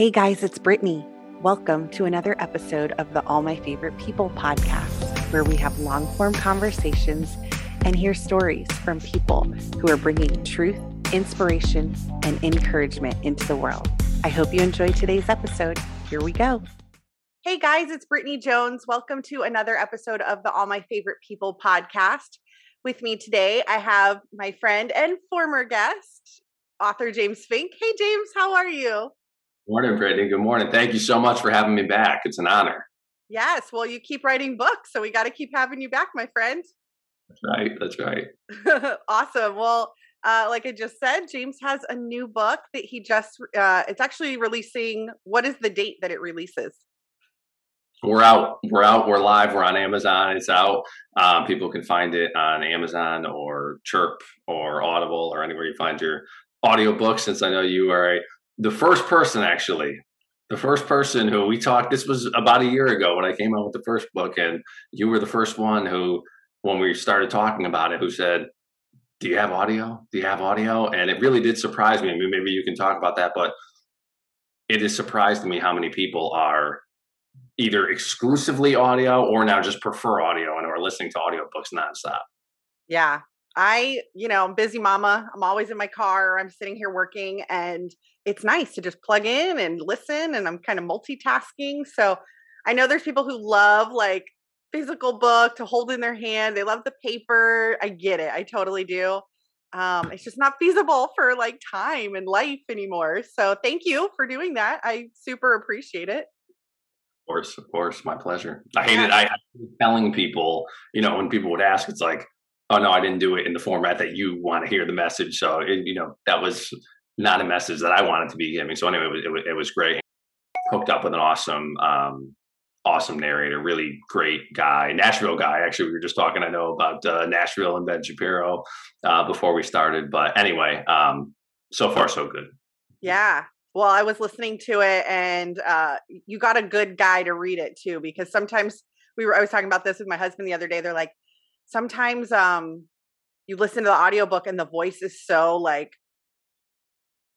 Hey guys, it's Brittany. Welcome to another episode of the All My Favorite People podcast, where we have long form conversations and hear stories from people who are bringing truth, inspiration, and encouragement into the world. I hope you enjoy today's episode. Here we go. Hey guys, it's Brittany Jones. Welcome to another episode of the All My Favorite People podcast. With me today, I have my friend and former guest, author James Fink. Hey, James, how are you? Morning, Brittany. Good morning. Thank you so much for having me back. It's an honor. Yes. Well, you keep writing books, so we got to keep having you back, my friend. That's right. That's right. awesome. Well, uh, like I just said, James has a new book that he just, uh, it's actually releasing. What is the date that it releases? We're out. We're out. We're live. We're on Amazon. It's out. Um, people can find it on Amazon or Chirp or Audible or anywhere you find your audiobooks. Since I know you are a the first person actually the first person who we talked this was about a year ago when i came out with the first book and you were the first one who when we started talking about it who said do you have audio do you have audio and it really did surprise me i mean maybe you can talk about that but it has surprised me how many people are either exclusively audio or now just prefer audio and are listening to audiobooks nonstop yeah I, you know, I'm busy mama. I'm always in my car. I'm sitting here working and it's nice to just plug in and listen and I'm kind of multitasking. So I know there's people who love like physical book to hold in their hand. They love the paper. I get it. I totally do. Um, it's just not feasible for like time and life anymore. So thank you for doing that. I super appreciate it. Of course, of course, my pleasure. I hate it. I, I telling people, you know, when people would ask, it's like, oh no, I didn't do it in the format that you want to hear the message. So it, you know that was not a message that I wanted to be giving. So anyway, it was, it was, it was great. Hooked up with an awesome, um, awesome narrator, really great guy, Nashville guy. Actually, we were just talking. I know about uh, Nashville and Ben Shapiro uh, before we started, but anyway, um, so far so good. Yeah. Well, I was listening to it, and uh, you got a good guy to read it too, because sometimes we were. I was talking about this with my husband the other day. They're like, sometimes um you listen to the audiobook and the voice is so like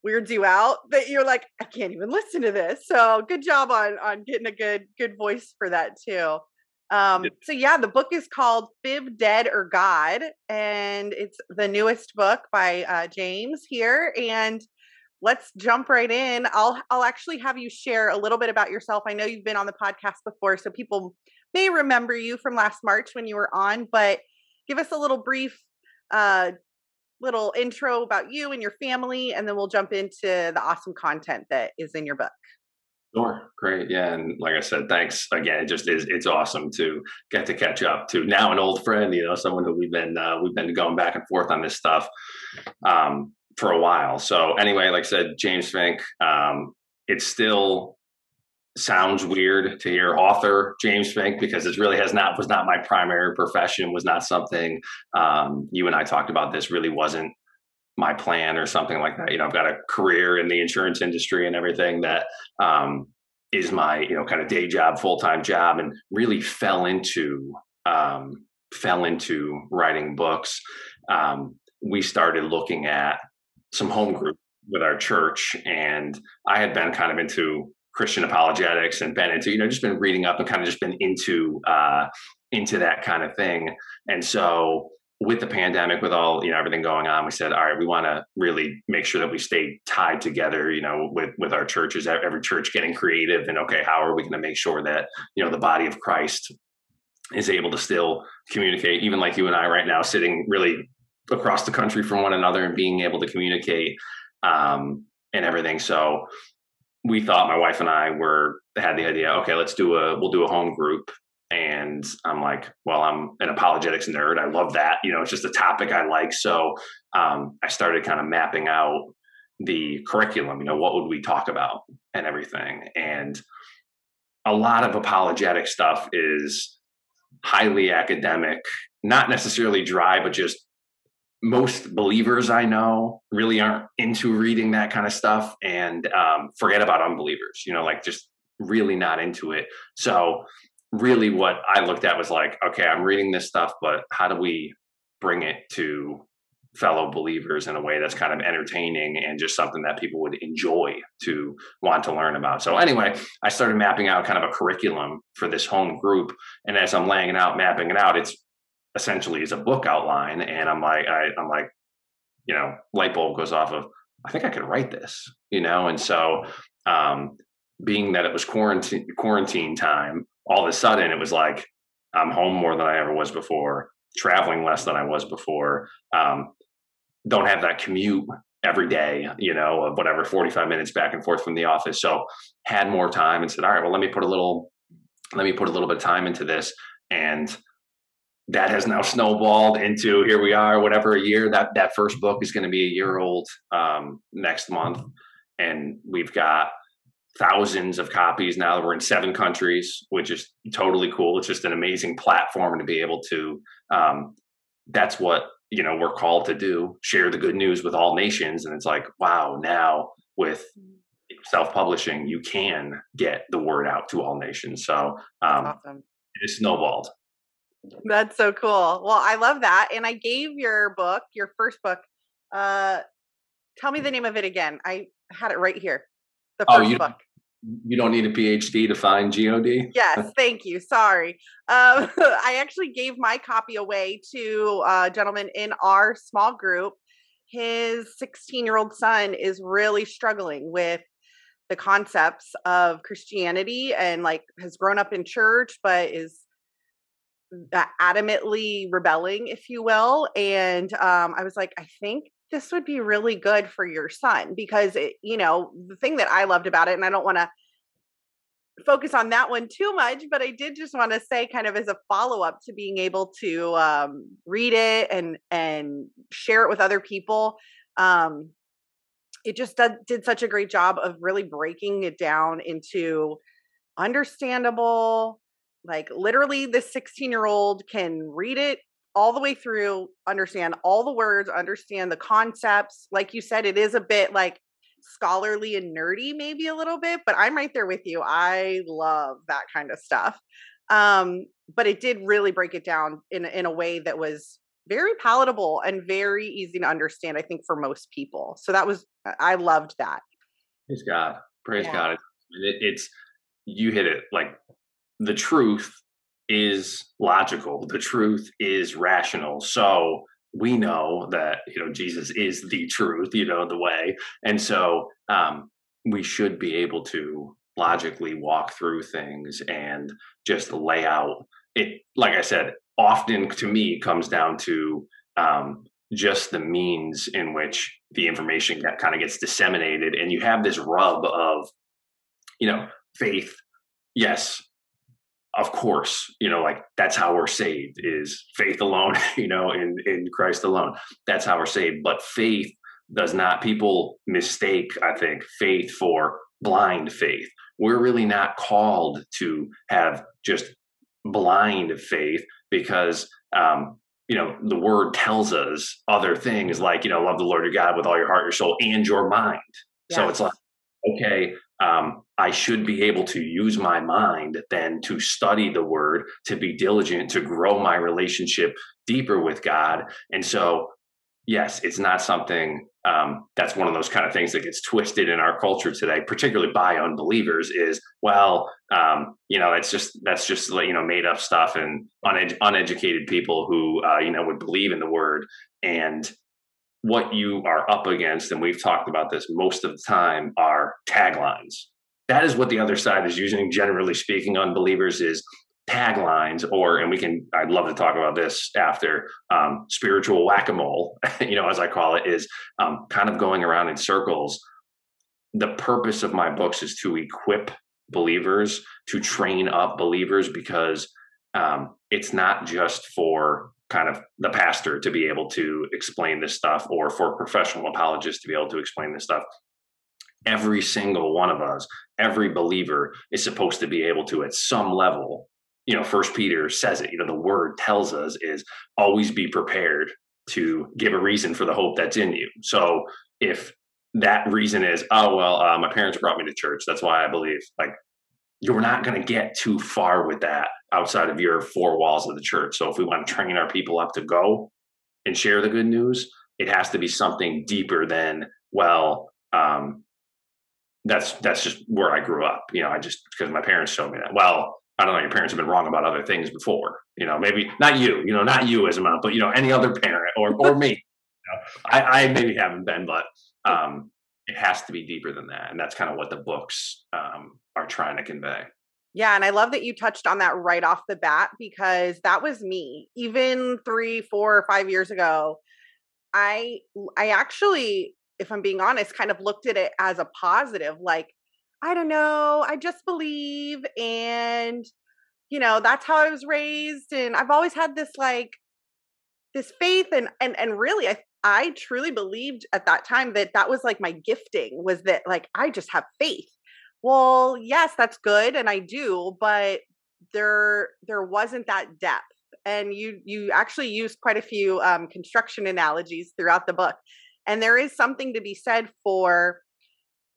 weirds you out that you're like i can't even listen to this. So good job on on getting a good good voice for that too. Um so yeah the book is called fib dead or god and it's the newest book by uh james here and let's jump right in. I'll i'll actually have you share a little bit about yourself. I know you've been on the podcast before so people may remember you from last March when you were on, but give us a little brief uh, little intro about you and your family, and then we'll jump into the awesome content that is in your book. Sure, great, yeah, and like I said, thanks again. It just is it's awesome to get to catch up to now an old friend, you know, someone who we've been uh, we've been going back and forth on this stuff um, for a while. So anyway, like I said, James Fink, um, it's still sounds weird to hear author James Fink because it really has not was not my primary profession was not something um, you and I talked about. This really wasn't my plan or something like that. You know I've got a career in the insurance industry and everything that um, is my you know kind of day job full time job and really fell into um, fell into writing books. Um, we started looking at some home group with our church and I had been kind of into Christian apologetics and been into, you know, just been reading up and kind of just been into uh, into that kind of thing. And so with the pandemic, with all you know everything going on, we said, all right, we want to really make sure that we stay tied together. You know, with with our churches, every church getting creative, and okay, how are we going to make sure that you know the body of Christ is able to still communicate, even like you and I right now, sitting really across the country from one another and being able to communicate um, and everything. So we thought my wife and I were had the idea, okay, let's do a we'll do a home group. And I'm like, well, I'm an apologetics nerd. I love that. You know, it's just a topic I like. So um, I started kind of mapping out the curriculum. You know, what would we talk about and everything. And a lot of apologetic stuff is highly academic, not necessarily dry, but just most believers I know really aren't into reading that kind of stuff and um, forget about unbelievers, you know, like just really not into it. So, really, what I looked at was like, okay, I'm reading this stuff, but how do we bring it to fellow believers in a way that's kind of entertaining and just something that people would enjoy to want to learn about. So anyway, I started mapping out kind of a curriculum for this home group. And as I'm laying it out, mapping it out, it's essentially is a book outline. And I'm like, I, I'm like, you know, light bulb goes off of, I think I could write this, you know? And so, um, being that it was quarantine quarantine time, all of a sudden it was like, I'm home more than I ever was before, traveling less than I was before. Um, don't have that commute every day, you know, of whatever 45 minutes back and forth from the office. So had more time and said, all right, well, let me put a little, let me put a little bit of time into this. And that has now snowballed into here we are, whatever a year that that first book is going to be a year old um, next month. And we've got thousands of copies now that we're in seven countries, which is totally cool. It's just an amazing platform to be able to, um, that's what you know we're called to do share the good news with all nations and it's like wow now with self-publishing you can get the word out to all nations so um awesome. it snowballed that's so cool well i love that and i gave your book your first book uh tell me the name of it again i had it right here the oh, first oh, you, book you don't need a PhD to find God. Yes, thank you. Sorry, um, I actually gave my copy away to a gentleman in our small group. His 16 year old son is really struggling with the concepts of Christianity and like has grown up in church, but is adamantly rebelling, if you will. And um, I was like, I think this would be really good for your son because it, you know, the thing that I loved about it, and I don't want to focus on that one too much, but I did just want to say, kind of as a follow up to being able to um, read it and and share it with other people. Um, it just did, did such a great job of really breaking it down into understandable like literally the 16 year old can read it all the way through, understand all the words, understand the concepts. Like you said, it is a bit like scholarly and nerdy, maybe a little bit, but I'm right there with you. I love that kind of stuff. Um, but it did really break it down in in a way that was very palatable and very easy to understand. I think for most people. So that was I loved that. Praise God. Praise yeah. God. It, it's you hit it like the truth is logical. The truth is rational. So we know that you know Jesus is the truth, you know the way, and so um, we should be able to logically walk through things and just lay out it. Like I said, often to me comes down to um, just the means in which the information get, kind of gets disseminated, and you have this rub of you know faith. Yes, of course, you know, like that's how we're saved is faith alone, you know, in, in Christ alone. That's how we're saved. But faith does not, people mistake, I think, faith for blind faith. We're really not called to have just blind faith because, um, you know, the word tells us other things like, you know, love the Lord your God with all your heart, your soul, and your mind. So it's like, okay, um, I should be able to use my mind then to study the word, to be diligent, to grow my relationship deeper with God. And so, yes, it's not something um, that's one of those kind of things that gets twisted in our culture today, particularly by unbelievers. Is well, um, you know, that's just that's just you know made up stuff and uned- uneducated people who uh, you know would believe in the word and what you are up against, and we've talked about this most of the time, are taglines. That is what the other side is using, generally speaking, on believers is taglines, or, and we can, I'd love to talk about this after, um, spiritual whack a mole, you know, as I call it, is um, kind of going around in circles. The purpose of my books is to equip believers, to train up believers, because um, it's not just for kind of the pastor to be able to explain this stuff or for professional apologists to be able to explain this stuff. Every single one of us every believer is supposed to be able to at some level you know first peter says it you know the word tells us is always be prepared to give a reason for the hope that's in you. So if that reason is oh well uh, my parents brought me to church that's why i believe like you're not going to get too far with that outside of your four walls of the church. So if we want to train our people up to go and share the good news, it has to be something deeper than well um, that's that's just where I grew up. You know, I just because my parents showed me that. Well, I don't know. Your parents have been wrong about other things before. You know, maybe not you. You know, not you as a mom, but you know, any other parent or or me. You know, I, I maybe haven't been, but um, it has to be deeper than that, and that's kind of what the books um, are trying to convey. Yeah, and I love that you touched on that right off the bat because that was me. Even three, four, or five years ago, I I actually, if I'm being honest, kind of looked at it as a positive. Like, I don't know, I just believe, and you know, that's how I was raised, and I've always had this like this faith, and and and really, I I truly believed at that time that that was like my gifting was that like I just have faith well, yes, that's good and I do, but there there wasn't that depth. And you you actually used quite a few um, construction analogies throughout the book. And there is something to be said for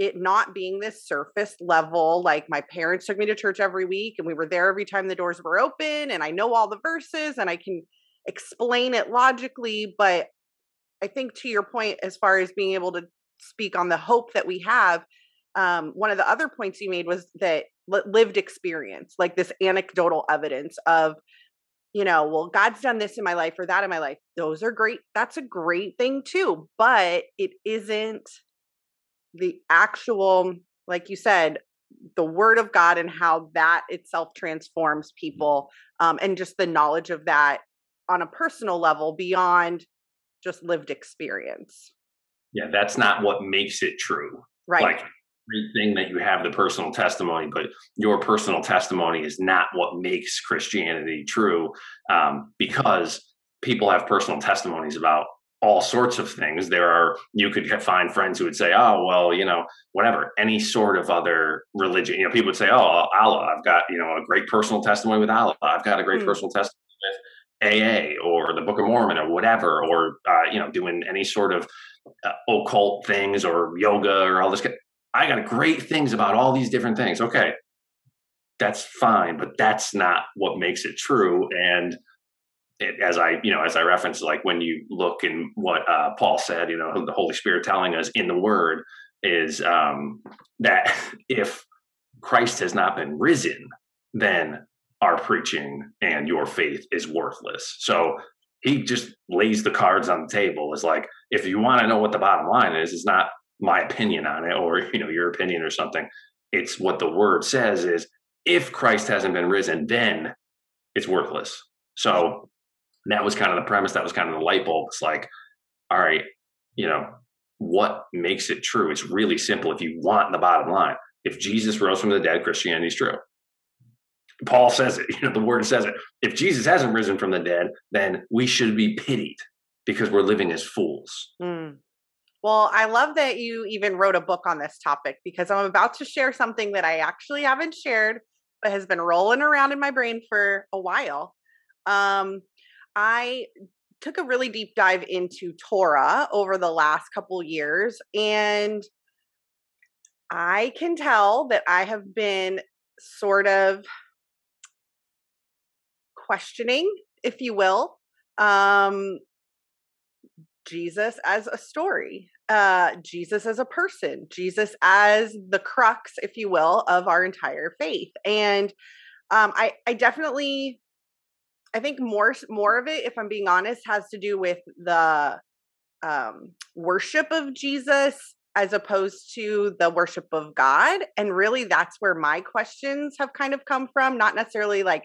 it not being this surface level like my parents took me to church every week and we were there every time the doors were open and I know all the verses and I can explain it logically but I think to your point as far as being able to speak on the hope that we have um, one of the other points you made was that lived experience, like this anecdotal evidence of, you know, well, God's done this in my life or that in my life. Those are great. That's a great thing too, but it isn't the actual, like you said, the word of God and how that itself transforms people, um, and just the knowledge of that on a personal level beyond just lived experience. Yeah, that's not what makes it true. Right. Like thing that you have the personal testimony, but your personal testimony is not what makes Christianity true um, because people have personal testimonies about all sorts of things. There are, you could find friends who would say, oh, well, you know, whatever, any sort of other religion. You know, people would say, oh, Allah, I've got, you know, a great personal testimony with Allah. I've got a great mm. personal testimony AA or the Book of Mormon or whatever, or, uh, you know, doing any sort of uh, occult things or yoga or all this. I got great things about all these different things. Okay, that's fine, but that's not what makes it true. And it, as I, you know, as I referenced, like when you look in what uh, Paul said, you know, the Holy Spirit telling us in the Word is um, that if Christ has not been risen, then our preaching and your faith is worthless. So he just lays the cards on the table. Is like, if you want to know what the bottom line is, it's not my opinion on it or you know your opinion or something. It's what the word says is if christ hasn't been risen then it's worthless. So that was kind of the premise that was kind of the light bulb. It's like all right you know what makes it true? It's really simple if you want the bottom line. If jesus rose from the dead christianity is true paul says it you know the word says it if jesus hasn't risen from the dead then we should be pitied because we're living as fools mm. Well, I love that you even wrote a book on this topic because I'm about to share something that I actually haven't shared, but has been rolling around in my brain for a while. Um, I took a really deep dive into Torah over the last couple years, and I can tell that I have been sort of questioning, if you will, um, Jesus as a story uh, Jesus as a person, Jesus as the crux, if you will, of our entire faith. And um, I, I definitely, I think more, more of it, if I'm being honest, has to do with the um, worship of Jesus as opposed to the worship of God. And really, that's where my questions have kind of come from. Not necessarily like,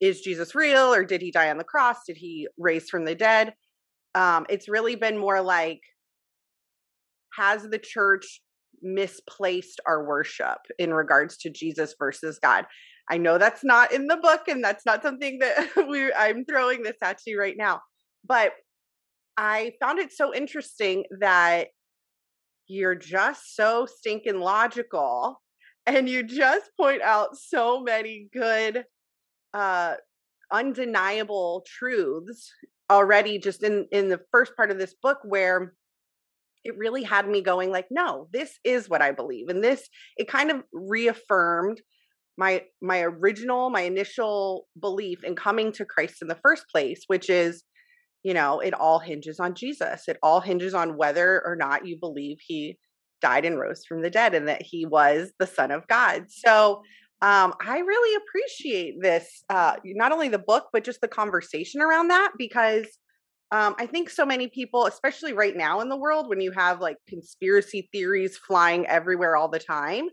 is Jesus real or did he die on the cross? Did he raise from the dead? Um, it's really been more like, has the church misplaced our worship in regards to Jesus versus God? I know that's not in the book and that's not something that we I'm throwing this at you right now. But I found it so interesting that you're just so stinking logical and you just point out so many good uh undeniable truths already just in in the first part of this book where it really had me going like no this is what i believe and this it kind of reaffirmed my my original my initial belief in coming to christ in the first place which is you know, it all hinges on Jesus. It all hinges on whether or not you believe he died and rose from the dead and that he was the son of God. So, um, I really appreciate this, uh, not only the book, but just the conversation around that because um, I think so many people, especially right now in the world, when you have like conspiracy theories flying everywhere all the time,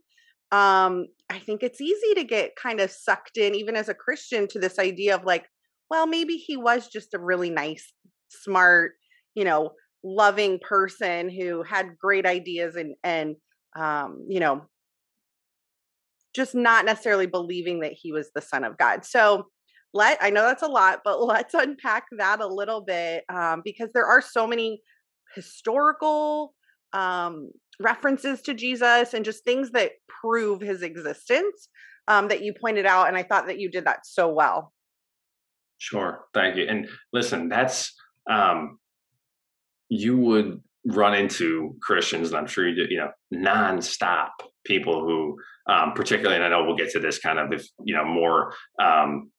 um, I think it's easy to get kind of sucked in, even as a Christian, to this idea of like, well, maybe he was just a really nice, smart, you know, loving person who had great ideas and and um, you know, just not necessarily believing that he was the son of God. So let I know that's a lot, but let's unpack that a little bit um, because there are so many historical um, references to Jesus and just things that prove his existence um, that you pointed out, and I thought that you did that so well. Sure, thank you. And listen, that's um, you would run into Christians, and I'm sure you do, you know, nonstop people who, um, particularly, and I know we'll get to this kind of if you know more um,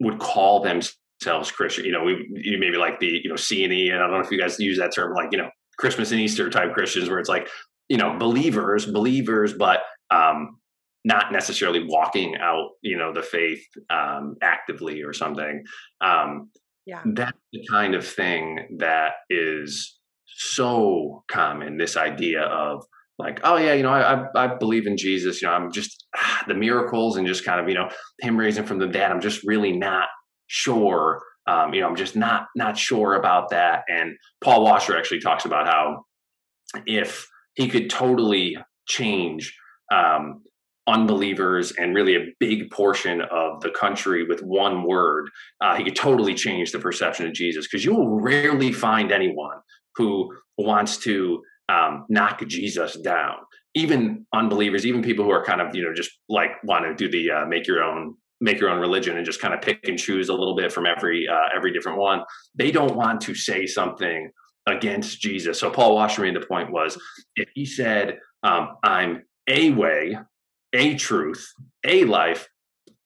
would call themselves Christian. You know, we you maybe like the you know C and E, and I don't know if you guys use that term, like you know Christmas and Easter type Christians, where it's like you know believers, believers, but um, not necessarily walking out you know the faith um, actively or something. Um, yeah, that's the kind of thing that is so common. This idea of like, oh yeah, you know, I, I, believe in Jesus. You know, I'm just ah, the miracles and just kind of you know him raising from the dead. I'm just really not sure. Um, you know, I'm just not not sure about that. And Paul Washer actually talks about how if he could totally change um, unbelievers and really a big portion of the country with one word, uh, he could totally change the perception of Jesus because you will rarely find anyone who wants to um, knock Jesus down. Even unbelievers, even people who are kind of you know just like want to do the uh, make your own make your own religion and just kind of pick and choose a little bit from every uh, every different one. They don't want to say something against Jesus. So Paul Washer made the point was if he said um, I'm a way, a truth, a life,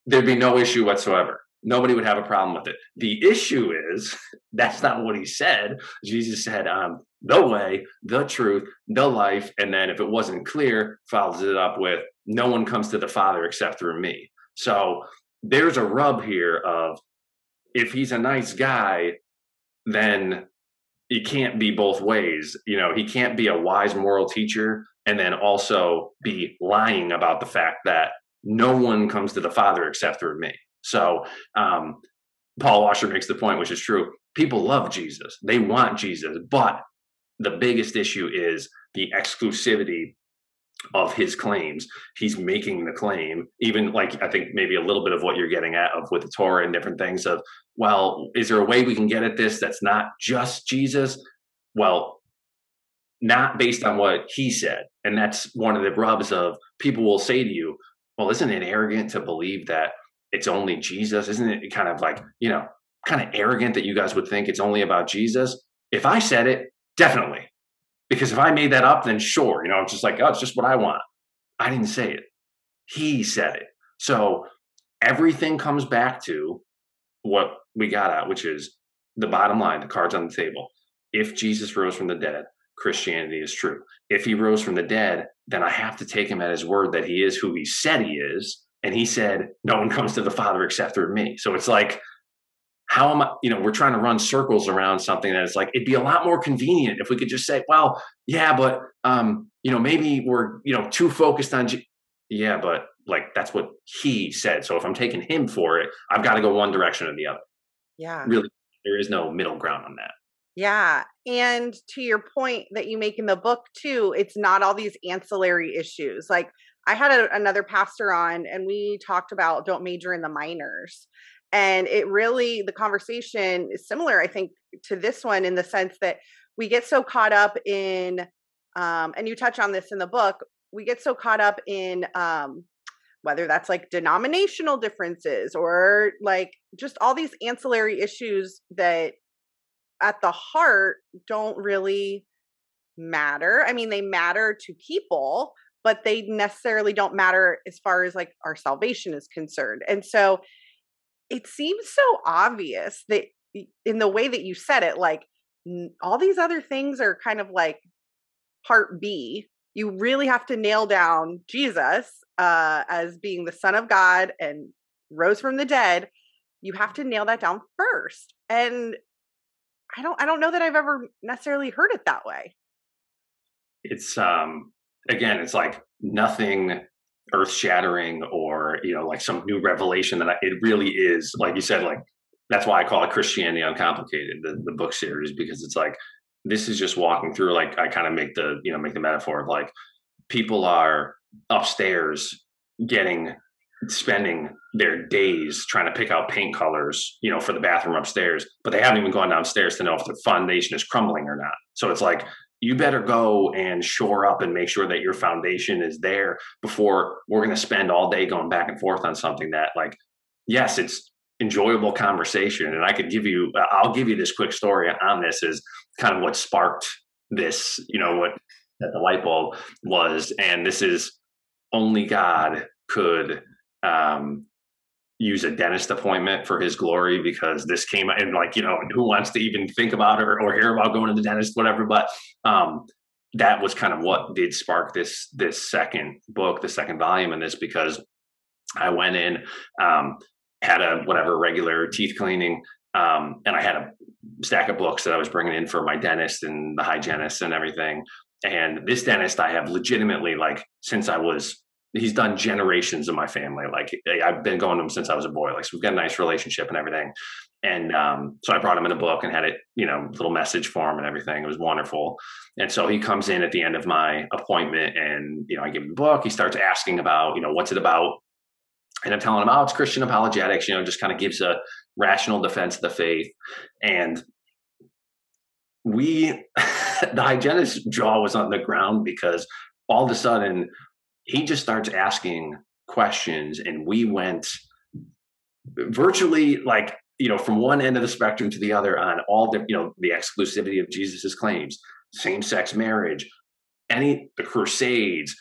there'd be no issue whatsoever nobody would have a problem with it. The issue is that's not what he said. Jesus said, um, the way, the truth, the life. And then if it wasn't clear, follows it up with, no one comes to the Father except through me. So there's a rub here of if he's a nice guy, then he can't be both ways. You know, he can't be a wise moral teacher and then also be lying about the fact that no one comes to the Father except through me. So um, Paul Washer makes the point, which is true. People love Jesus, they want Jesus, but the biggest issue is the exclusivity of his claims. He's making the claim, even like I think maybe a little bit of what you're getting at of with the Torah and different things of, well, is there a way we can get at this that's not just Jesus? Well, not based on what he said. And that's one of the rubs of people will say to you, well, isn't it arrogant to believe that it's only Jesus? Isn't it kind of like, you know, kind of arrogant that you guys would think it's only about Jesus? If I said it, definitely. Because if I made that up, then sure, you know, it's just like, oh, it's just what I want. I didn't say it. He said it. So everything comes back to what we got at, which is the bottom line, the cards on the table. If Jesus rose from the dead, Christianity is true. If he rose from the dead, then I have to take him at his word that he is who he said he is and he said, No one comes to the Father except through me. So it's like, how am I, you know, we're trying to run circles around something that is like, it'd be a lot more convenient if we could just say, well, yeah, but, um, you know, maybe we're, you know, too focused on, G-. yeah, but like that's what he said. So if I'm taking him for it, I've got to go one direction or the other. Yeah. Really, there is no middle ground on that. Yeah. And to your point that you make in the book, too, it's not all these ancillary issues. Like I had a, another pastor on and we talked about don't major in the minors. And it really, the conversation is similar, I think, to this one in the sense that we get so caught up in, um, and you touch on this in the book, we get so caught up in um, whether that's like denominational differences or like just all these ancillary issues that at the heart don't really matter. I mean, they matter to people, but they necessarily don't matter as far as like our salvation is concerned. And so it seems so obvious that in the way that you said it, like all these other things are kind of like part B. You really have to nail down Jesus uh, as being the Son of God and rose from the dead. You have to nail that down first. And I don't I don't know that I've ever necessarily heard it that way. It's um again, it's like nothing earth shattering or you know like some new revelation that I, it really is like you said like that's why I call it Christianity Uncomplicated, the, the book series, because it's like this is just walking through. Like I kind of make the you know make the metaphor of like people are upstairs getting spending their days trying to pick out paint colors, you know, for the bathroom upstairs, but they haven't even gone downstairs to know if the foundation is crumbling or not. So it's like you better go and shore up and make sure that your foundation is there before we're going to spend all day going back and forth on something that like yes, it's enjoyable conversation. And i could give you i'll give you this quick story on this is kind of what sparked this you know what that the light bulb was. And this is only god could um use a dentist appointment for his glory because this came and like you know who wants to even think about or, or hear about going to the dentist whatever but um that was kind of what did spark this this second book the second volume in this because i went in um had a whatever regular teeth cleaning, um, and I had a stack of books that I was bringing in for my dentist and the hygienist and everything. And this dentist, I have legitimately like since I was. He's done generations of my family. Like I've been going to him since I was a boy. Like so, we've got a nice relationship and everything. And um, so I brought him in a book and had it, you know, little message for him and everything. It was wonderful. And so he comes in at the end of my appointment, and you know, I give him the book. He starts asking about, you know, what's it about? and I'm telling him, oh, it's Christian apologetics, you know, just kind of gives a rational defense of the faith. And we, the hygienist's jaw was on the ground because all of a sudden he just starts asking questions and we went virtually like, you know, from one end of the spectrum to the other on all the, you know, the exclusivity of Jesus's claims, same sex marriage, any, the crusades,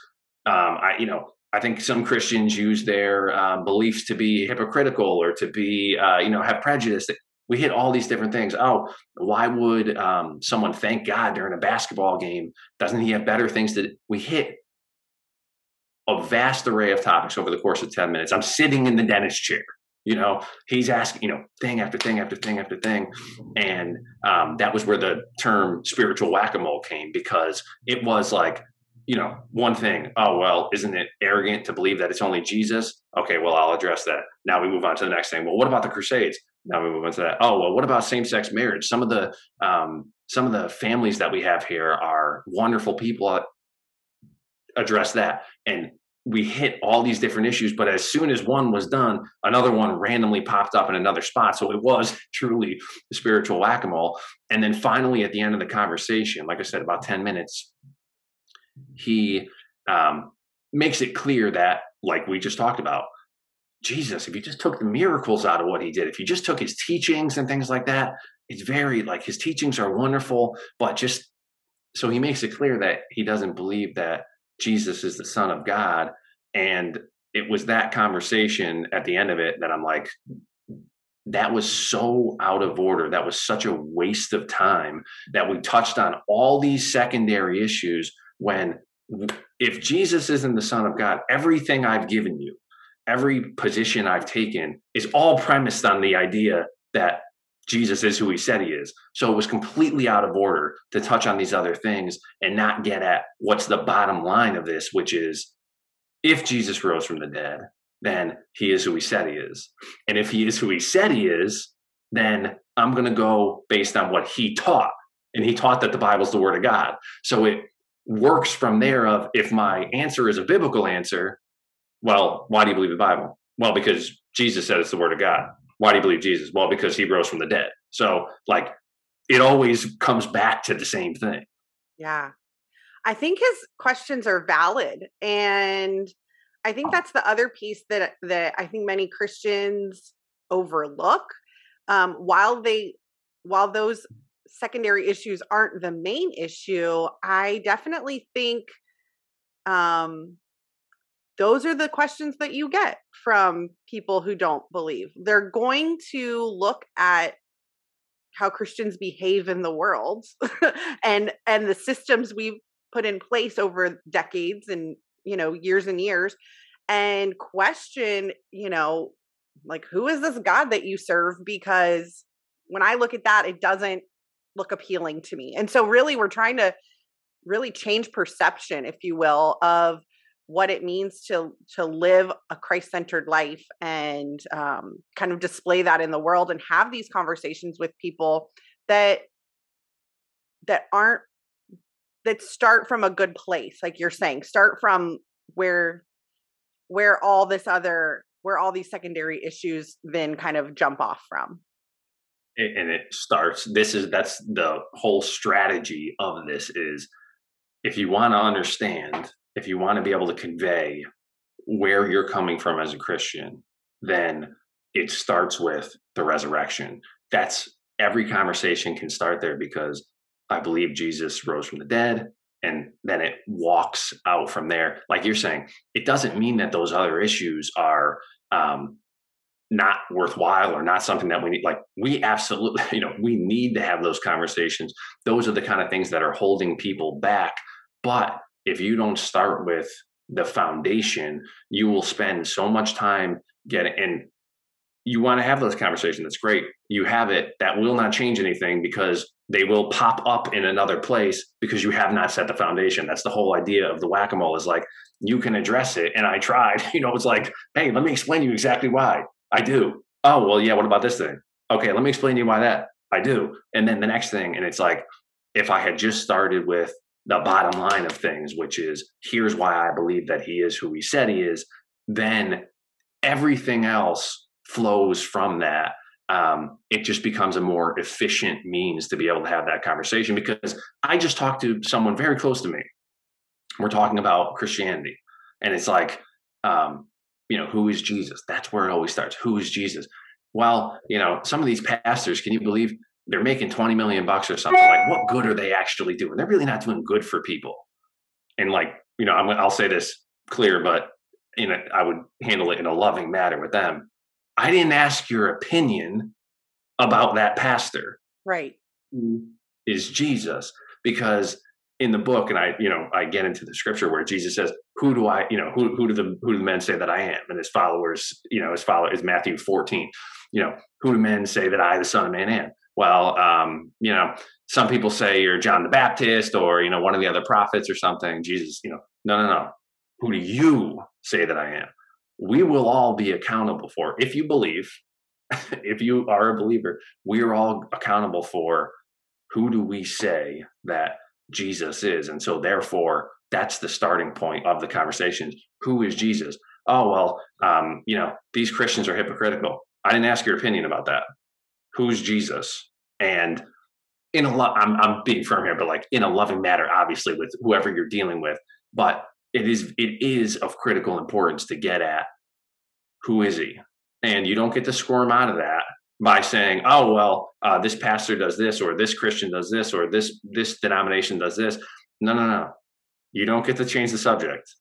um, I, you know, I think some Christians use their uh, beliefs to be hypocritical or to be, uh, you know, have prejudice. We hit all these different things. Oh, why would um, someone thank God during a basketball game? Doesn't he have better things that we hit? A vast array of topics over the course of 10 minutes. I'm sitting in the dentist chair. You know, he's asking, you know, thing after thing after thing after thing. And um, that was where the term spiritual whack a mole came because it was like, you know, one thing, oh, well, isn't it arrogant to believe that it's only Jesus? Okay, well, I'll address that. Now we move on to the next thing. Well, what about the Crusades? Now we move on to that. Oh, well, what about same sex marriage? Some of the, um, some of the families that we have here are wonderful people. Address that. And we hit all these different issues, but as soon as one was done, another one randomly popped up in another spot. So it was truly spiritual whack a mole. And then finally, at the end of the conversation, like I said, about 10 minutes, he um, makes it clear that, like we just talked about, Jesus, if you just took the miracles out of what he did, if you just took his teachings and things like that, it's very like his teachings are wonderful, but just so he makes it clear that he doesn't believe that Jesus is the Son of God. And it was that conversation at the end of it that I'm like, that was so out of order. That was such a waste of time that we touched on all these secondary issues when if Jesus isn't the Son of God, everything I've given you, every position I've taken is all premised on the idea that Jesus is who he said he is. So it was completely out of order to touch on these other things and not get at what's the bottom line of this, which is if Jesus rose from the dead, then he is who he said he is. And if he is who he said he is, then I'm going to go based on what he taught. And he taught that the Bible's the word of God. So it works from there of if my answer is a biblical answer, well, why do you believe the Bible? Well, because Jesus said it's the word of God. Why do you believe Jesus? Well, because he rose from the dead. So like it always comes back to the same thing. Yeah. I think his questions are valid and I think that's the other piece that that I think many Christians overlook um, while they while those secondary issues aren't the main issue, I definitely think um, those are the questions that you get from people who don't believe. They're going to look at how Christians behave in the world and and the systems we've put in place over decades and you know years and years and question you know like who is this god that you serve because when i look at that it doesn't look appealing to me and so really we're trying to really change perception if you will of what it means to to live a christ-centered life and um, kind of display that in the world and have these conversations with people that that aren't that start from a good place like you're saying start from where where all this other where all these secondary issues then kind of jump off from. And it starts this is that's the whole strategy of this is if you want to understand if you want to be able to convey where you're coming from as a Christian, then it starts with the resurrection. That's every conversation can start there because I believe Jesus rose from the dead. And then it walks out from there. Like you're saying, it doesn't mean that those other issues are um, not worthwhile or not something that we need. Like we absolutely, you know, we need to have those conversations. Those are the kind of things that are holding people back. But if you don't start with the foundation, you will spend so much time getting and you want to have those conversations. That's great. You have it. That will not change anything because they will pop up in another place because you have not set the foundation. That's the whole idea of the whack a mole is like, you can address it. And I tried, you know, it's like, hey, let me explain to you exactly why I do. Oh, well, yeah, what about this thing? Okay, let me explain to you why that I do. And then the next thing, and it's like, if I had just started with the bottom line of things, which is here's why I believe that he is who he said he is, then everything else flows from that. Um, it just becomes a more efficient means to be able to have that conversation because I just talked to someone very close to me. We're talking about Christianity, and it's like, um, you know, who is Jesus? That's where it always starts. Who is Jesus? Well, you know, some of these pastors, can you believe they're making 20 million bucks or something like what good are they actually doing? They're really not doing good for people. And like you know I'm, i'll say this clear but you know i would handle it in a loving manner with them. I didn't ask your opinion about that pastor. Right. Is jesus? Because in the book and i you know i get into the scripture where jesus says who do i you know who, who do the who do the men say that i am? And his followers you know his follower is matthew 14 you know who do men say that i the son of man am well, um, you know, some people say you're John the Baptist or, you know, one of the other prophets or something. Jesus, you know, no, no, no. Who do you say that I am? We will all be accountable for. If you believe, if you are a believer, we are all accountable for who do we say that Jesus is. And so, therefore, that's the starting point of the conversations. Who is Jesus? Oh, well, um, you know, these Christians are hypocritical. I didn't ask your opinion about that who's Jesus? And in a lot, I'm, I'm being firm here, but like in a loving manner, obviously with whoever you're dealing with. But it is it is of critical importance to get at who is he, and you don't get to squirm out of that by saying, "Oh well, uh, this pastor does this, or this Christian does this, or this this denomination does this." No, no, no. You don't get to change the subject.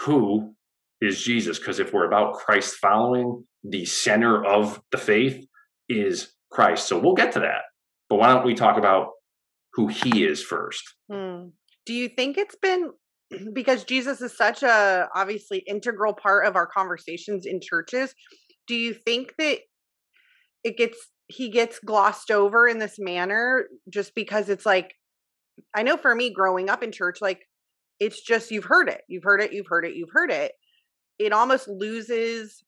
Who is Jesus? Because if we're about Christ following, the center of the faith is Christ. So we'll get to that. But why don't we talk about who he is first? Hmm. Do you think it's been because Jesus is such a obviously integral part of our conversations in churches? Do you think that it gets he gets glossed over in this manner just because it's like I know for me growing up in church like it's just you've heard it. You've heard it, you've heard it, you've heard it. It almost loses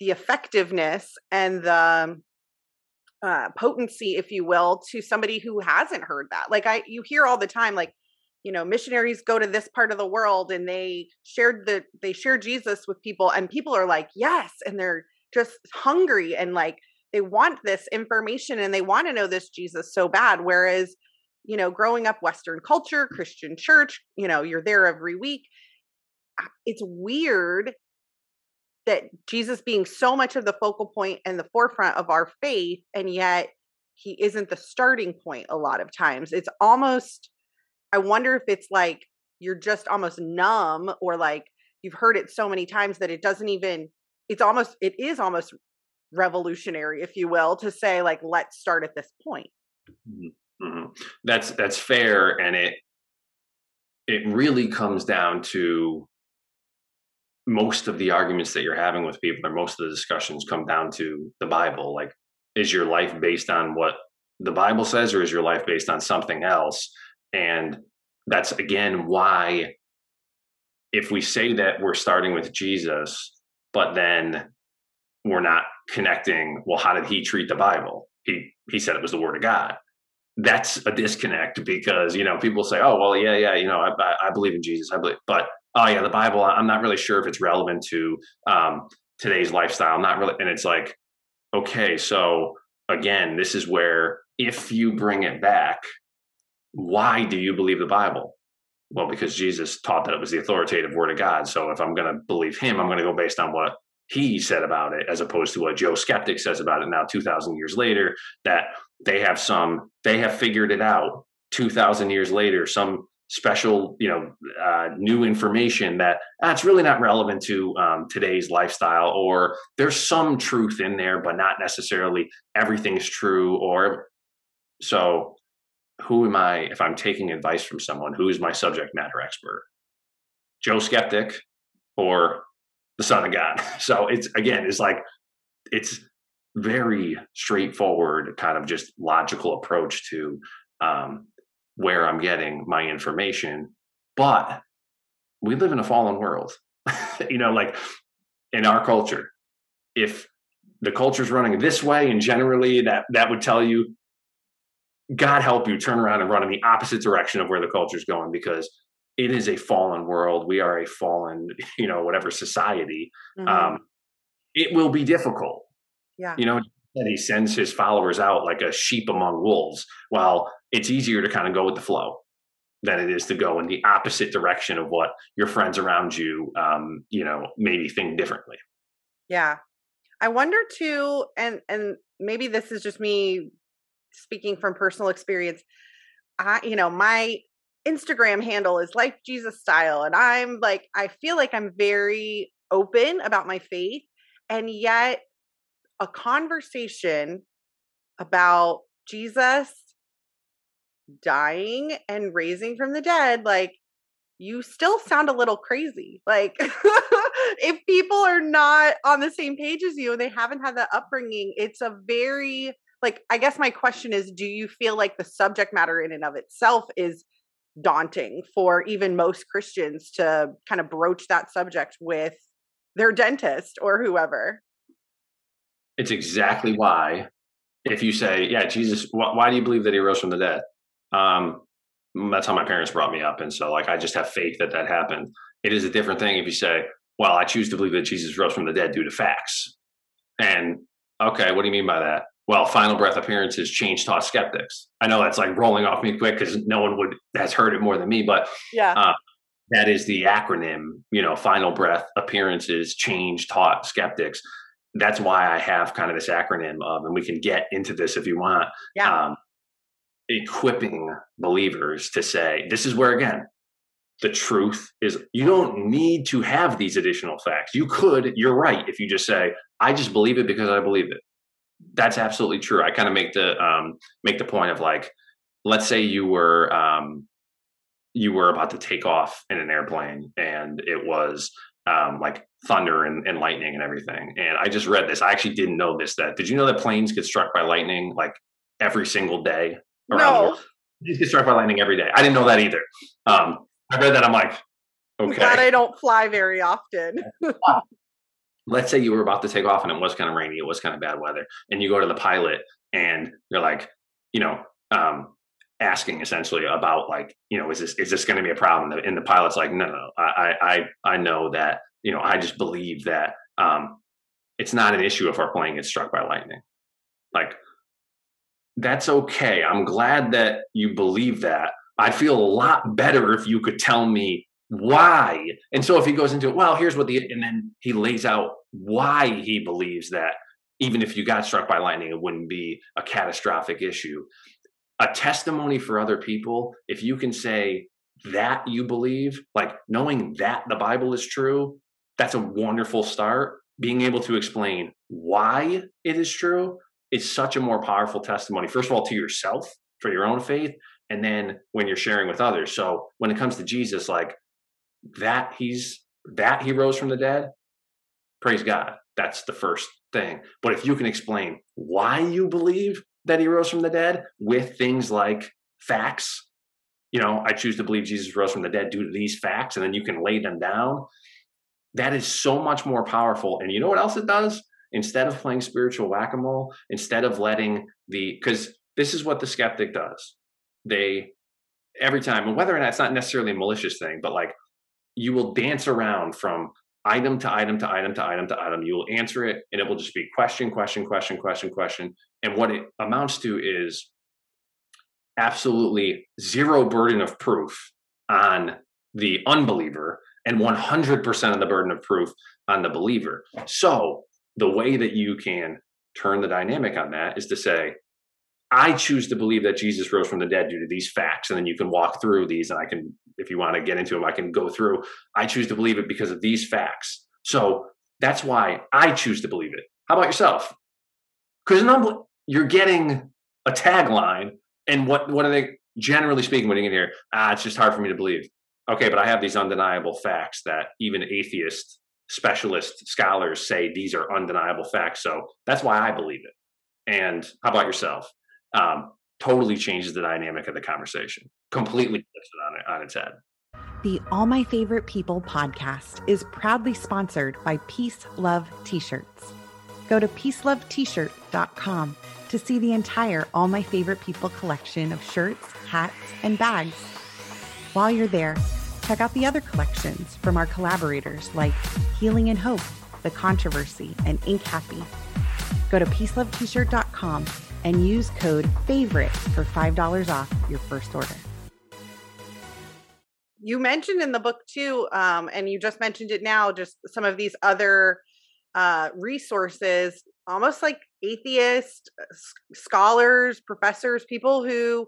the effectiveness and the uh, potency, if you will, to somebody who hasn't heard that. Like I, you hear all the time, like you know, missionaries go to this part of the world and they shared the they share Jesus with people, and people are like, yes, and they're just hungry and like they want this information and they want to know this Jesus so bad. Whereas, you know, growing up Western culture, Christian church, you know, you're there every week. It's weird that Jesus being so much of the focal point and the forefront of our faith, and yet he isn't the starting point a lot of times. It's almost, I wonder if it's like you're just almost numb or like you've heard it so many times that it doesn't even, it's almost, it is almost revolutionary, if you will, to say like, let's start at this point. Mm-hmm. mm-hmm. That's that's fair, and it it really comes down to most of the arguments that you're having with people, or most of the discussions come down to the Bible. Like, is your life based on what the Bible says, or is your life based on something else? And that's again why, if we say that we're starting with Jesus, but then we're not connecting, well, how did he treat the Bible? He he said it was the Word of God. That's a disconnect because you know people say, oh well, yeah, yeah, you know, I, I believe in Jesus, I believe, but oh yeah, the Bible, I'm not really sure if it's relevant to um, today's lifestyle. I'm not really, and it's like, okay, so again, this is where if you bring it back, why do you believe the Bible? Well, because Jesus taught that it was the authoritative word of God. So if I'm going to believe him, I'm going to go based on what he said about it, as opposed to what Joe Skeptic says about it now, 2,000 years later, that they have some, they have figured it out 2,000 years later, some special, you know, uh, new information that that's really not relevant to um, today's lifestyle, or there's some truth in there, but not necessarily everything's true. Or so, who am I if I'm taking advice from someone? Who is my subject matter expert? Joe Skeptic or the Son of God? So it's again, it's like it's very straightforward, kind of just logical approach to um, where I'm getting my information. But we live in a fallen world. you know, like in our culture, if the culture's running this way and generally that that would tell you God help you turn around and run in the opposite direction of where the culture's going because it is a fallen world. We are a fallen, you know, whatever society. Mm-hmm. Um, it will be difficult. Yeah. You know, he sends his followers out like a sheep among wolves. Well, it's easier to kind of go with the flow than it is to go in the opposite direction of what your friends around you, um, you know, maybe think differently. Yeah, I wonder too, and and maybe this is just me speaking from personal experience. I, you know, my Instagram handle is Life Jesus Style, and I'm like, I feel like I'm very open about my faith, and yet a conversation about Jesus dying and raising from the dead, like you still sound a little crazy. Like if people are not on the same page as you and they haven't had that upbringing, it's a very like I guess my question is do you feel like the subject matter in and of itself is daunting for even most Christians to kind of broach that subject with their dentist or whoever? It's exactly why, if you say, "Yeah, Jesus, wh- why do you believe that he rose from the dead?" Um, that's how my parents brought me up, and so like I just have faith that that happened. It is a different thing if you say, "Well, I choose to believe that Jesus rose from the dead due to facts." And okay, what do you mean by that? Well, final breath appearances change taught skeptics. I know that's like rolling off me quick because no one would has heard it more than me, but yeah. Uh, that is the acronym, you know, final breath appearances change taught skeptics that's why I have kind of this acronym of, and we can get into this if you want. Yeah. Um, equipping believers to say, this is where again, the truth is you don't need to have these additional facts. You could, you're right, if you just say, I just believe it because I believe it. That's absolutely true. I kind of make the um, make the point of like, let's say you were um, you were about to take off in an airplane and it was um, like thunder and, and, lightning and everything. And I just read this. I actually didn't know this. That did you know that planes get struck by lightning like every single day no. Planes get struck by lightning every day. I didn't know that either. Um, I read that. I'm like, okay. Glad I don't fly very often. Let's say you were about to take off and it was kind of rainy. It was kind of bad weather, and you go to the pilot and you're like, you know, um, asking essentially about like you know is this is this going to be a problem and the pilot's like no no i i i know that you know i just believe that um it's not an issue if our plane gets struck by lightning like that's okay. I'm glad that you believe that. I'd feel a lot better if you could tell me why. And so if he goes into well here's what the and then he lays out why he believes that even if you got struck by lightning it wouldn't be a catastrophic issue. A testimony for other people, if you can say that you believe, like knowing that the Bible is true, that's a wonderful start. being able to explain why it is true is such a more powerful testimony. First of all, to yourself for your own faith, and then when you're sharing with others. So when it comes to Jesus, like that, he's that he rose from the dead. Praise God. That's the first thing. But if you can explain why you believe that he rose from the dead with things like facts, you know, I choose to believe Jesus rose from the dead due to these facts, and then you can lay them down. That is so much more powerful. And you know what else it does? Instead of playing spiritual whack a mole, instead of letting the, because this is what the skeptic does. They, every time, and whether or not it's not necessarily a malicious thing, but like you will dance around from item to item to item to item to item. You will answer it, and it will just be question, question, question, question, question. And what it amounts to is absolutely zero burden of proof on the unbeliever and 100% of the burden of proof on the believer. So, the way that you can turn the dynamic on that is to say, I choose to believe that Jesus rose from the dead due to these facts. And then you can walk through these, and I can, if you want to get into them, I can go through. I choose to believe it because of these facts. So that's why I choose to believe it. How about yourself? Because you're getting a tagline, and what what are they generally speaking when you get here? Ah, it's just hard for me to believe. Okay, but I have these undeniable facts that even atheist specialist scholars say these are undeniable facts. So that's why I believe it. And how about yourself? um, totally changes the dynamic of the conversation, completely flips it on, on its head. The All My Favorite People podcast is proudly sponsored by Peace Love T shirts. Go to peaceloveT-shirt.com to see the entire All My Favorite People collection of shirts, hats, and bags. While you're there, check out the other collections from our collaborators like Healing and Hope, The Controversy, and Ink Happy. Go to peaceloveT-shirt.com and use code FAVORITE for $5 off your first order. You mentioned in the book too, um, and you just mentioned it now, just some of these other uh, resources, almost like atheist uh, scholars, professors, people who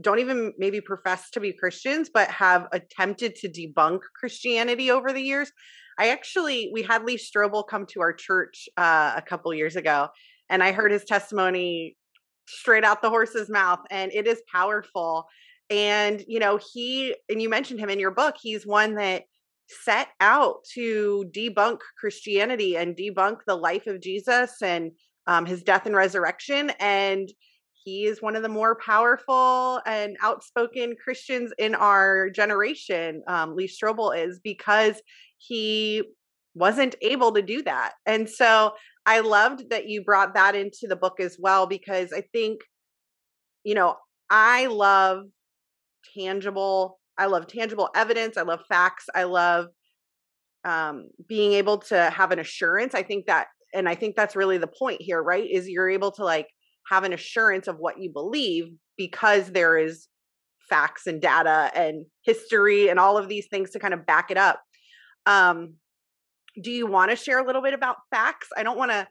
don't even maybe profess to be Christians, but have attempted to debunk Christianity over the years. I actually, we had Lee Strobel come to our church uh, a couple years ago, and I heard his testimony straight out the horse's mouth and it is powerful and you know he and you mentioned him in your book he's one that set out to debunk christianity and debunk the life of jesus and um, his death and resurrection and he is one of the more powerful and outspoken christians in our generation um, lee strobel is because he wasn't able to do that and so I loved that you brought that into the book as well because I think, you know, I love tangible, I love tangible evidence, I love facts, I love um, being able to have an assurance. I think that, and I think that's really the point here, right? Is you're able to like have an assurance of what you believe because there is facts and data and history and all of these things to kind of back it up. Um, do you want to share a little bit about facts? I don't want to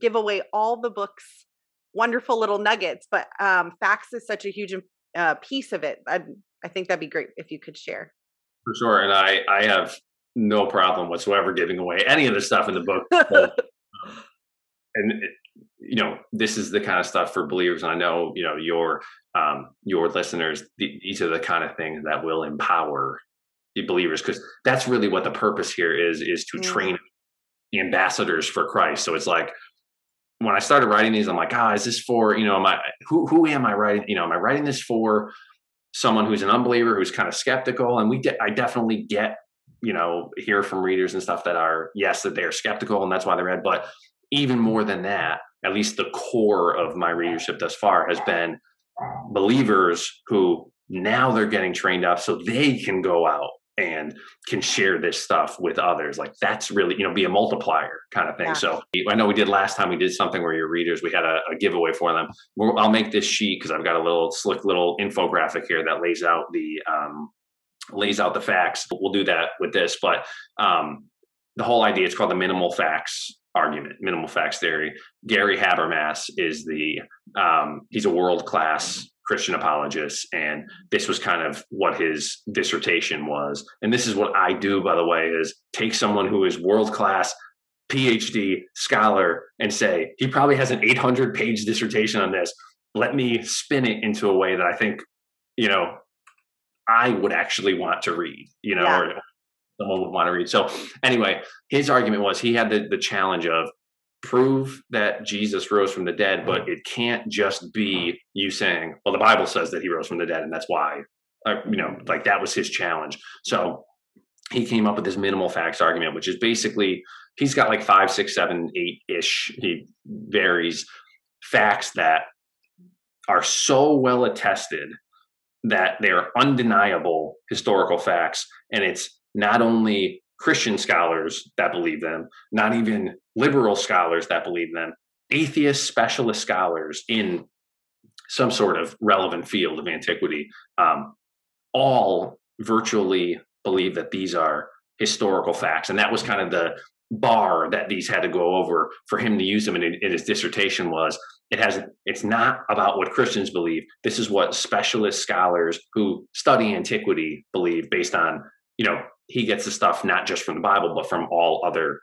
give away all the book's wonderful little nuggets, but um, facts is such a huge uh, piece of it. I, I think that'd be great if you could share. For sure, and I I have no problem whatsoever giving away any of the stuff in the book. Um, and it, you know, this is the kind of stuff for believers. And I know you know your um, your listeners. These are the kind of things that will empower the believers because that's really what the purpose here is is to mm-hmm. train ambassadors for Christ. So it's like when I started writing these, I'm like, ah, is this for, you know, am I who who am I writing? You know, am I writing this for someone who's an unbeliever who's kind of skeptical? And we de- I definitely get, you know, hear from readers and stuff that are, yes, that they're skeptical and that's why they read. But even more than that, at least the core of my readership thus far has been believers who now they're getting trained up so they can go out and can share this stuff with others. Like that's really you know be a multiplier kind of thing. Yeah. so i know we did last time we did something where your readers we had a, a giveaway for them. We're, i'll make this sheet because i've got a little slick little infographic here that lays out the um, lays out the facts. We'll do that with this but um, the whole idea it's called the minimal facts argument minimal facts theory gary habermas is the um, he's a world class Christian apologist. And this was kind of what his dissertation was. And this is what I do, by the way, is take someone who is world class, PhD scholar and say, he probably has an 800 page dissertation on this. Let me spin it into a way that I think, you know, I would actually want to read, you know, yeah. or someone would want to read. So anyway, his argument was he had the, the challenge of prove that Jesus rose from the dead, but it can't just be you saying, well, the Bible says that he rose from the dead, and that's why, uh, you know, like that was his challenge. So he came up with this minimal facts argument, which is basically he's got like five, six, seven, eight ish. He varies facts that are so well attested that they're undeniable historical facts. And it's not only Christian scholars that believe them, not even liberal scholars that believe them, atheist specialist scholars in some sort of relevant field of antiquity, um, all virtually believe that these are historical facts. And that was kind of the bar that these had to go over for him to use them in, in his dissertation was it has it's not about what christians believe this is what specialist scholars who study antiquity believe based on you know he gets the stuff not just from the bible but from all other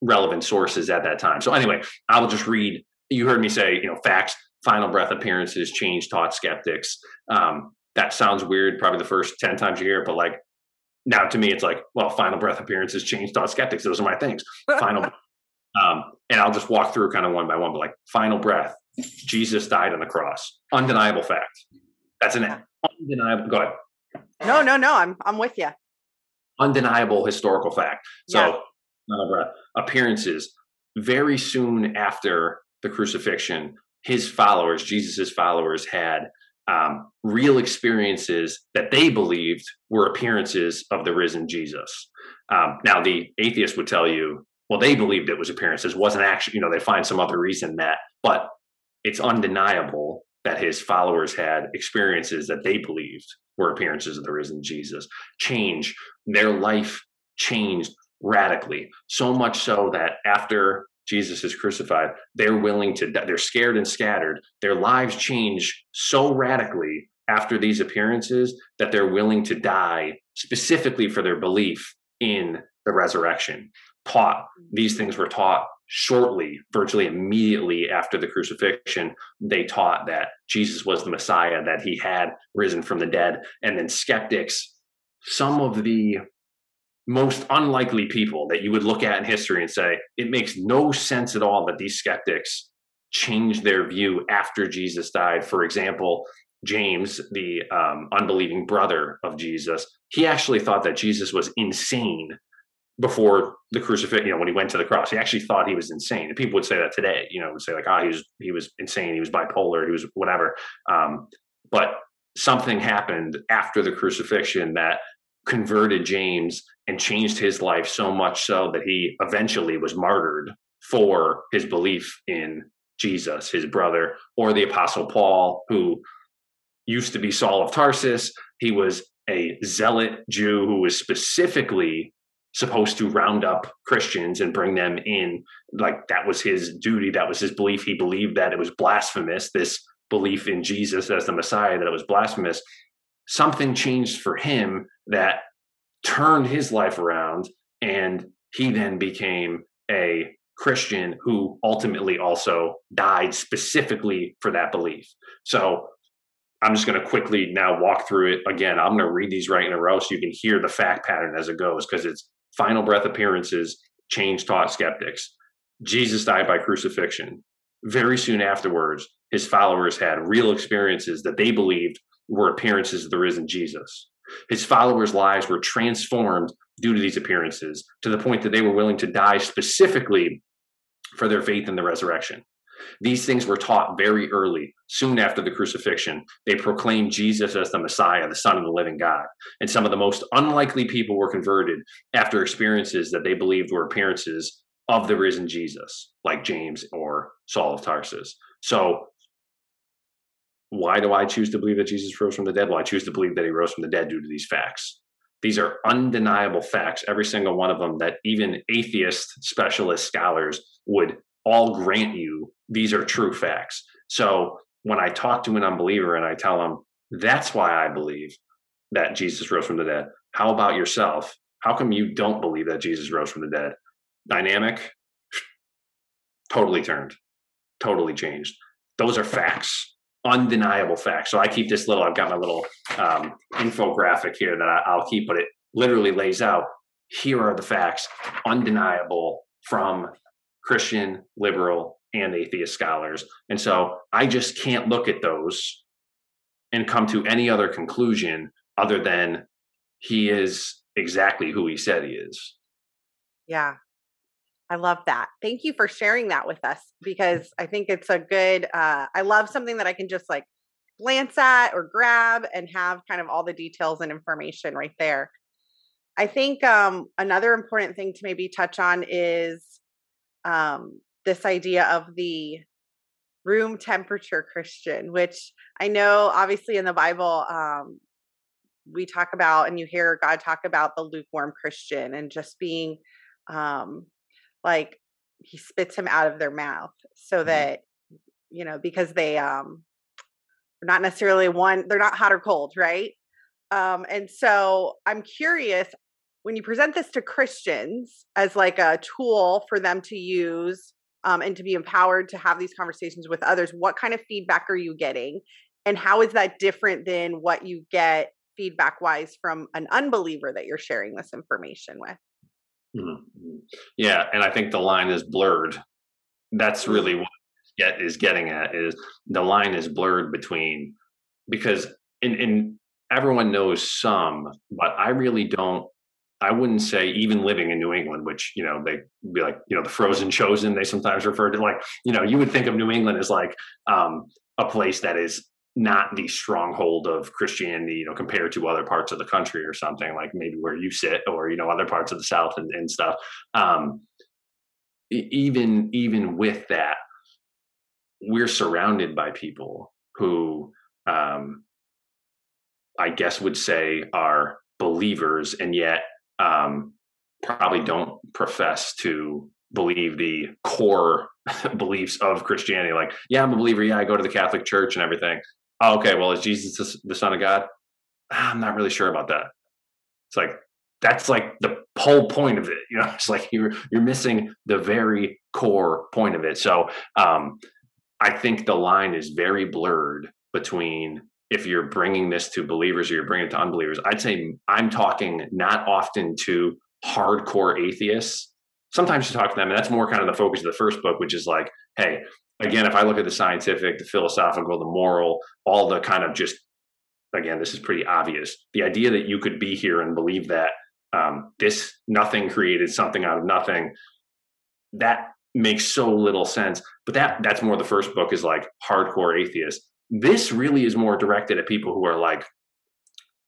relevant sources at that time. So anyway i will just read you heard me say you know facts final breath appearances change taught skeptics. Um, that sounds weird probably the first 10 times you hear it but like now to me it's like well final breath appearances change thought skeptics those are my things. Final um, and i'll just walk through kind of one by one but like final breath jesus died on the cross. Undeniable fact. That's an undeniable go ahead. No no no i'm i'm with you undeniable historical fact so yeah. breath appearances very soon after the crucifixion his followers jesus's followers had um, real experiences that they believed were appearances of the risen Jesus. Um, now, the atheist would tell you, well, they believed it was appearances, wasn't actually, you know, they find some other reason that, but it's undeniable that his followers had experiences that they believed were appearances of the risen Jesus. Change, their life changed radically, so much so that after Jesus is crucified, they're willing to, they're scared and scattered. Their lives change so radically after these appearances that they're willing to die specifically for their belief in the resurrection. Taught, these things were taught shortly, virtually immediately after the crucifixion. They taught that Jesus was the Messiah, that he had risen from the dead. And then skeptics, some of the most unlikely people that you would look at in history and say, it makes no sense at all that these skeptics changed their view after Jesus died. For example, James, the um, unbelieving brother of Jesus, he actually thought that Jesus was insane before the crucifixion. You know, when he went to the cross, he actually thought he was insane. And people would say that today. You know, would say like, "Ah, oh, he was he was insane. He was bipolar. He was whatever." Um, but something happened after the crucifixion that converted James and changed his life so much so that he eventually was martyred for his belief in Jesus, his brother, or the Apostle Paul, who used to be Saul of Tarsus. He was a zealot Jew who was specifically supposed to round up Christians and bring them in. Like that was his duty, that was his belief. He believed that it was blasphemous, this belief in Jesus as the Messiah, that it was blasphemous. Something changed for him that turned his life around and he then became a Christian who ultimately also died specifically for that belief. So I'm just going to quickly now walk through it again. I'm going to read these right in a row so you can hear the fact pattern as it goes because it's final breath appearances, change taught skeptics. Jesus died by crucifixion. Very soon afterwards, his followers had real experiences that they believed were appearances of the risen Jesus. His followers' lives were transformed due to these appearances to the point that they were willing to die specifically for their faith in the resurrection. These things were taught very early, soon after the crucifixion. They proclaimed Jesus as the Messiah, the Son of the living God. And some of the most unlikely people were converted after experiences that they believed were appearances of the risen Jesus, like James or Saul of Tarsus. So why do I choose to believe that Jesus rose from the dead? Well, I choose to believe that he rose from the dead due to these facts. These are undeniable facts, every single one of them, that even atheist specialist scholars would all grant you these are true facts. So when I talk to an unbeliever and I tell them, that's why I believe that Jesus rose from the dead, how about yourself? How come you don't believe that Jesus rose from the dead? dynamic totally turned, totally changed. Those are facts, undeniable facts. So I keep this little, I've got my little um, infographic here that I, I'll keep, but it literally lays out here are the facts, undeniable from Christian, liberal, and atheist scholars. And so I just can't look at those and come to any other conclusion other than he is exactly who he said he is. Yeah. I love that. Thank you for sharing that with us because I think it's a good uh I love something that I can just like glance at or grab and have kind of all the details and information right there. I think um another important thing to maybe touch on is um this idea of the room temperature Christian, which I know obviously in the Bible um we talk about and you hear God talk about the lukewarm Christian and just being um like he spits him out of their mouth so mm-hmm. that you know because they um they're not necessarily one they're not hot or cold right um and so i'm curious when you present this to christians as like a tool for them to use um, and to be empowered to have these conversations with others what kind of feedback are you getting and how is that different than what you get feedback wise from an unbeliever that you're sharing this information with Mm-hmm. Yeah, and I think the line is blurred. That's really what get is getting at is the line is blurred between because in in everyone knows some, but I really don't. I wouldn't say even living in New England, which you know they be like you know the frozen chosen. They sometimes refer to like you know you would think of New England as like um, a place that is not the stronghold of Christianity, you know, compared to other parts of the country or something like maybe where you sit or, you know, other parts of the South and, and stuff. Um, even, even with that, we're surrounded by people who, um, I guess would say are believers and yet, um, probably don't profess to believe the core beliefs of Christianity. Like, yeah, I'm a believer. Yeah, I go to the Catholic Church and everything oh, okay, well, is Jesus the Son of God? Ah, I'm not really sure about that. It's like that's like the whole point of it. You know, it's like you're you're missing the very core point of it. So um, I think the line is very blurred between if you're bringing this to believers or you're bringing it to unbelievers. I'd say I'm talking not often to hardcore atheists. Sometimes you talk to them, and that's more kind of the focus of the first book, which is like, hey, again, if I look at the scientific, the philosophical, the moral, all the kind of just, again, this is pretty obvious. The idea that you could be here and believe that um, this nothing created something out of nothing, that makes so little sense. But that that's more the first book is like hardcore atheist. This really is more directed at people who are like,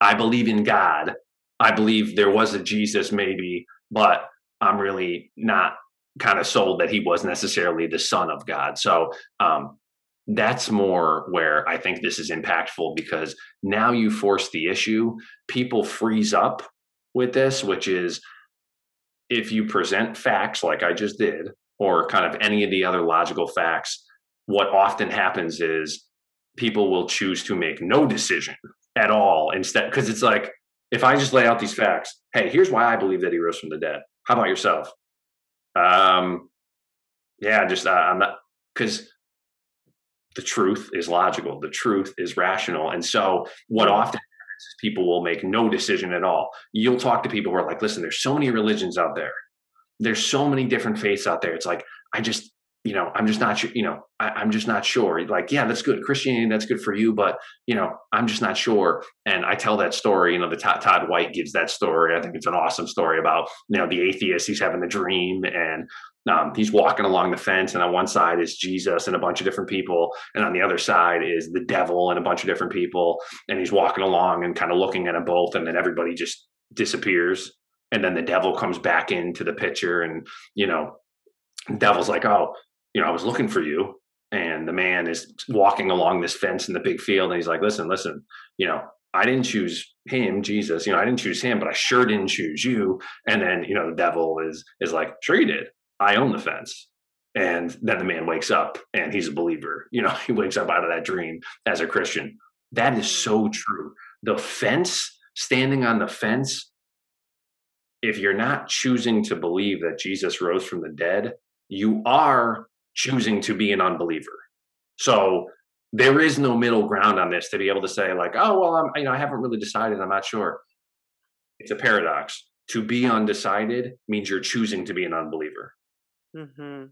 I believe in God. I believe there was a Jesus, maybe, but I'm really not kind of sold that he was necessarily the son of God. So um, that's more where I think this is impactful because now you force the issue. People freeze up with this, which is if you present facts like I just did, or kind of any of the other logical facts, what often happens is people will choose to make no decision at all instead because it's like if I just lay out these facts, hey, here's why I believe that he rose from the dead. How about yourself? Um, yeah, just uh, I'm not because the truth is logical, the truth is rational, and so what often happens is people will make no decision at all. You'll talk to people who are like, "Listen, there's so many religions out there. There's so many different faiths out there. It's like I just you know, I'm just not sure, you know, I, am just not sure. Like, yeah, that's good. Christianity, that's good for you, but, you know, I'm just not sure. And I tell that story, you know, the Todd, Todd White gives that story. I think it's an awesome story about, you know, the atheist, he's having the dream and um, he's walking along the fence. And on one side is Jesus and a bunch of different people. And on the other side is the devil and a bunch of different people. And he's walking along and kind of looking at them both. And then everybody just disappears. And then the devil comes back into the picture and, you know, devil's like, oh, you know, I was looking for you. And the man is walking along this fence in the big field. And he's like, listen, listen, you know, I didn't choose him, Jesus. You know, I didn't choose him, but I sure didn't choose you. And then, you know, the devil is is like, sure you did. I own the fence. And then the man wakes up and he's a believer. You know, he wakes up out of that dream as a Christian. That is so true. The fence, standing on the fence, if you're not choosing to believe that Jesus rose from the dead, you are choosing to be an unbeliever. So there is no middle ground on this to be able to say like, oh well, I'm you know I haven't really decided. I'm not sure. It's a paradox. To be undecided means you're choosing to be an unbeliever. Mm-hmm.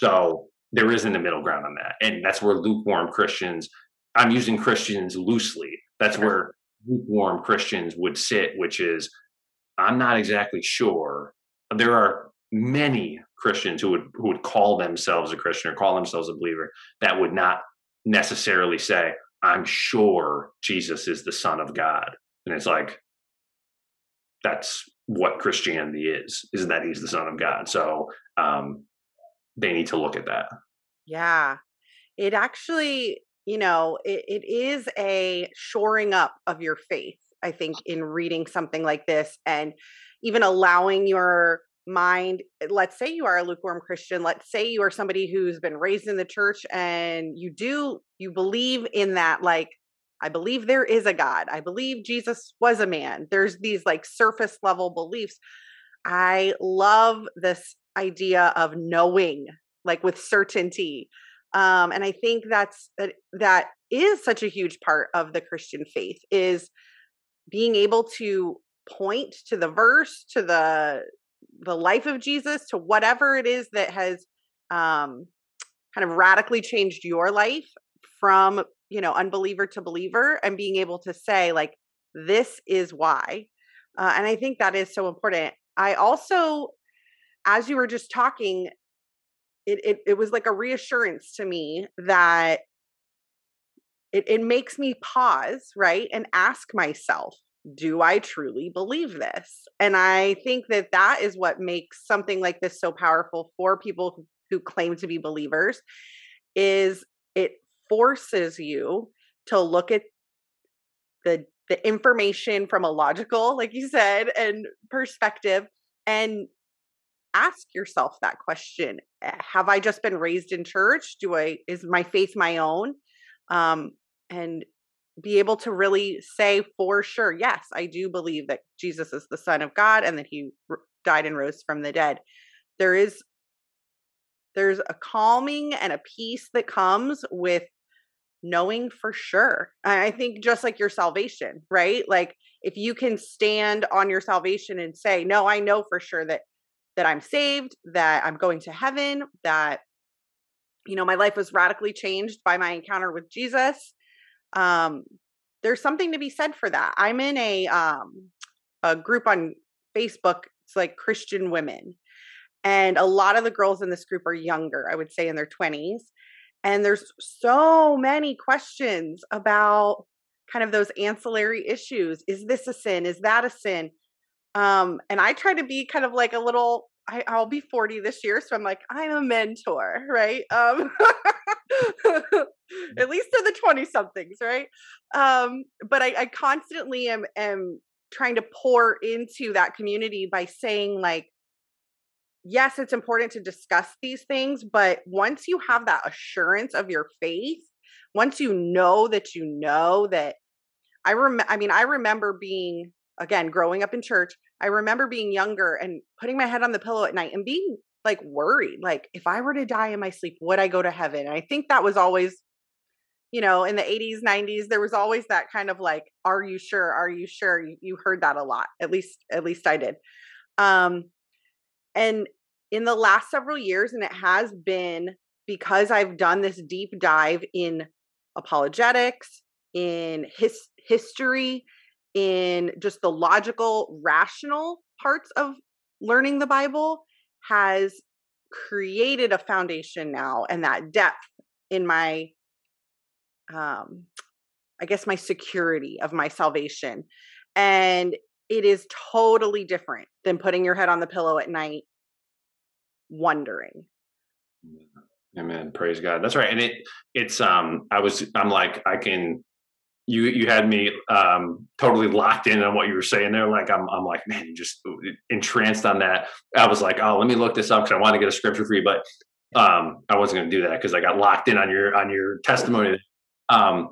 So there isn't a middle ground on that, and that's where lukewarm Christians. I'm using Christians loosely. That's where lukewarm Christians would sit, which is I'm not exactly sure. There are many Christians who would who would call themselves a Christian or call themselves a believer that would not necessarily say, I'm sure Jesus is the Son of God. And it's like, that's what Christianity is, is that he's the Son of God. So um, they need to look at that. Yeah. It actually, you know, it, it is a shoring up of your faith, I think, in reading something like this and even allowing your mind let's say you are a lukewarm christian let's say you are somebody who's been raised in the church and you do you believe in that like i believe there is a god. I believe jesus was a man. There's these like surface level beliefs. I love this idea of knowing like with certainty um and i think that's that that is such a huge part of the christian faith is being able to point to the verse to the the life of Jesus to whatever it is that has um, kind of radically changed your life from you know unbeliever to believer and being able to say like this is why uh, and i think that is so important. I also as you were just talking it, it, it was like a reassurance to me that it, it makes me pause right and ask myself do I truly believe this? And I think that that is what makes something like this so powerful for people who, claim to be believers is it forces you to look at the the information from a logical like you said and perspective and ask yourself that question eh, have i just been raised in church do i is my faith my own um and be able to really say for sure, yes, I do believe that Jesus is the Son of God and that He died and rose from the dead. There is there's a calming and a peace that comes with knowing for sure. I think just like your salvation, right? Like if you can stand on your salvation and say, "No, I know for sure that that I'm saved, that I'm going to heaven, that you know, my life was radically changed by my encounter with Jesus." Um, there's something to be said for that. I'm in a um, a group on Facebook. It's like Christian women, and a lot of the girls in this group are younger. I would say in their 20s, and there's so many questions about kind of those ancillary issues. Is this a sin? Is that a sin? Um, and I try to be kind of like a little I, will be 40 this year, so I'm like, I'm a mentor, right? Um, at least to the 20 somethings, right? Um, but I, I constantly am am trying to pour into that community by saying, like, yes, it's important to discuss these things, but once you have that assurance of your faith, once you know that you know that I rem I mean, I remember being again growing up in church I remember being younger and putting my head on the pillow at night and being like worried, like if I were to die in my sleep, would I go to heaven? And I think that was always, you know, in the 80s, 90s, there was always that kind of like, are you sure? Are you sure? You, you heard that a lot. At least, at least I did. Um, and in the last several years, and it has been because I've done this deep dive in apologetics, in his history, in just the logical, rational parts of learning the Bible has created a foundation now and that depth in my um I guess my security of my salvation. And it is totally different than putting your head on the pillow at night wondering. Amen. Praise God. That's right. And it it's um I was I'm like I can you you had me um, totally locked in on what you were saying there. Like I'm I'm like man, just entranced on that. I was like, oh, let me look this up because I want to get a scripture for you, but um, I wasn't going to do that because I got locked in on your on your testimony. Um,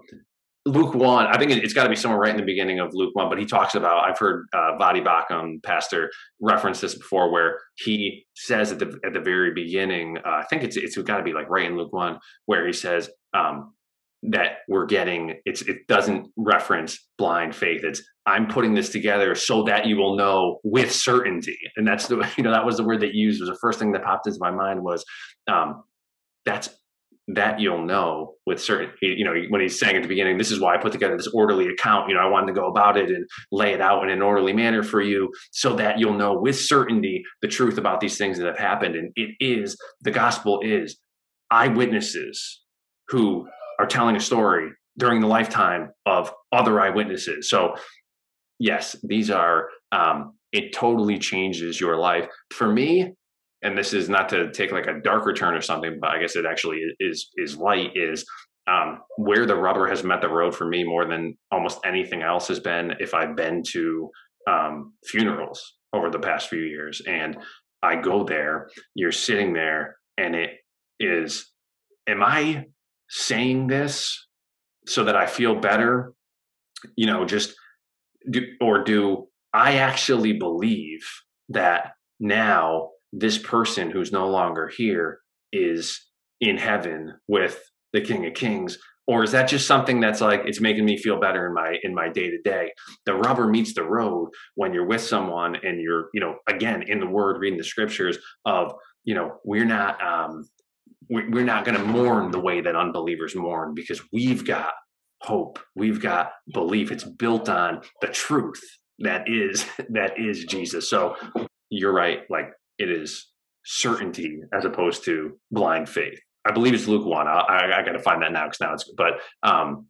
Luke one, I think it's got to be somewhere right in the beginning of Luke one. But he talks about I've heard uh, Voddie Baucham, pastor, reference this before, where he says at the at the very beginning, uh, I think it's it's got to be like right in Luke one, where he says um, that we're getting it's it doesn't reference blind faith. It's I'm putting this together so that you will know with certainty, and that's the you know that was the word that used. Was the first thing that popped into my mind was um, that's that you'll know with certain you know when he's saying at the beginning this is why i put together this orderly account. You know i wanted to go about it and lay it out in an orderly manner for you so that you'll know with certainty the truth about these things that have happened. And it is the gospel is eyewitnesses who are telling a story during the lifetime of other eyewitnesses. So yes these are um, it totally changes your life. For me and this is not to take like a darker turn or something, but I guess it actually is is light is um, where the rubber has met the road for me more than almost anything else has been if I've been to um, funerals over the past few years. And I go there, you're sitting there and it is, am I saying this so that I feel better? You know, just do, or do I actually believe that now this person who's no longer here is in heaven with the king of kings or is that just something that's like it's making me feel better in my in my day to day the rubber meets the road when you're with someone and you're you know again in the word reading the scriptures of you know we're not um we're not going to mourn the way that unbelievers mourn because we've got hope we've got belief it's built on the truth that is that is jesus so you're right like it is certainty as opposed to blind faith. I believe it's Luke one. I, I, I got to find that now because now it's. But um,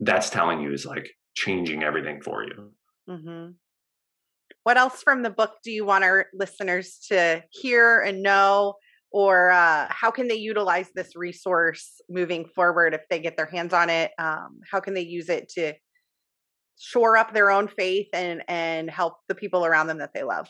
that's telling you is like changing everything for you. Mm-hmm. What else from the book do you want our listeners to hear and know, or uh, how can they utilize this resource moving forward if they get their hands on it? Um, how can they use it to shore up their own faith and and help the people around them that they love?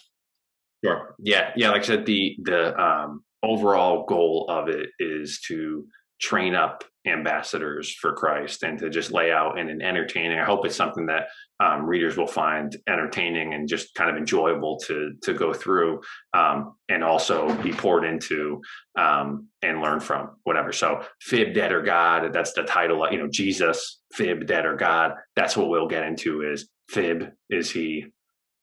Sure. Yeah. Yeah. Like I said, the the um, overall goal of it is to train up ambassadors for Christ and to just lay out in an entertaining. I hope it's something that um, readers will find entertaining and just kind of enjoyable to to go through, um, and also be poured into um, and learn from. Whatever. So, fib, dead or God. That's the title. You know, Jesus, fib, dead or God. That's what we'll get into. Is fib? Is he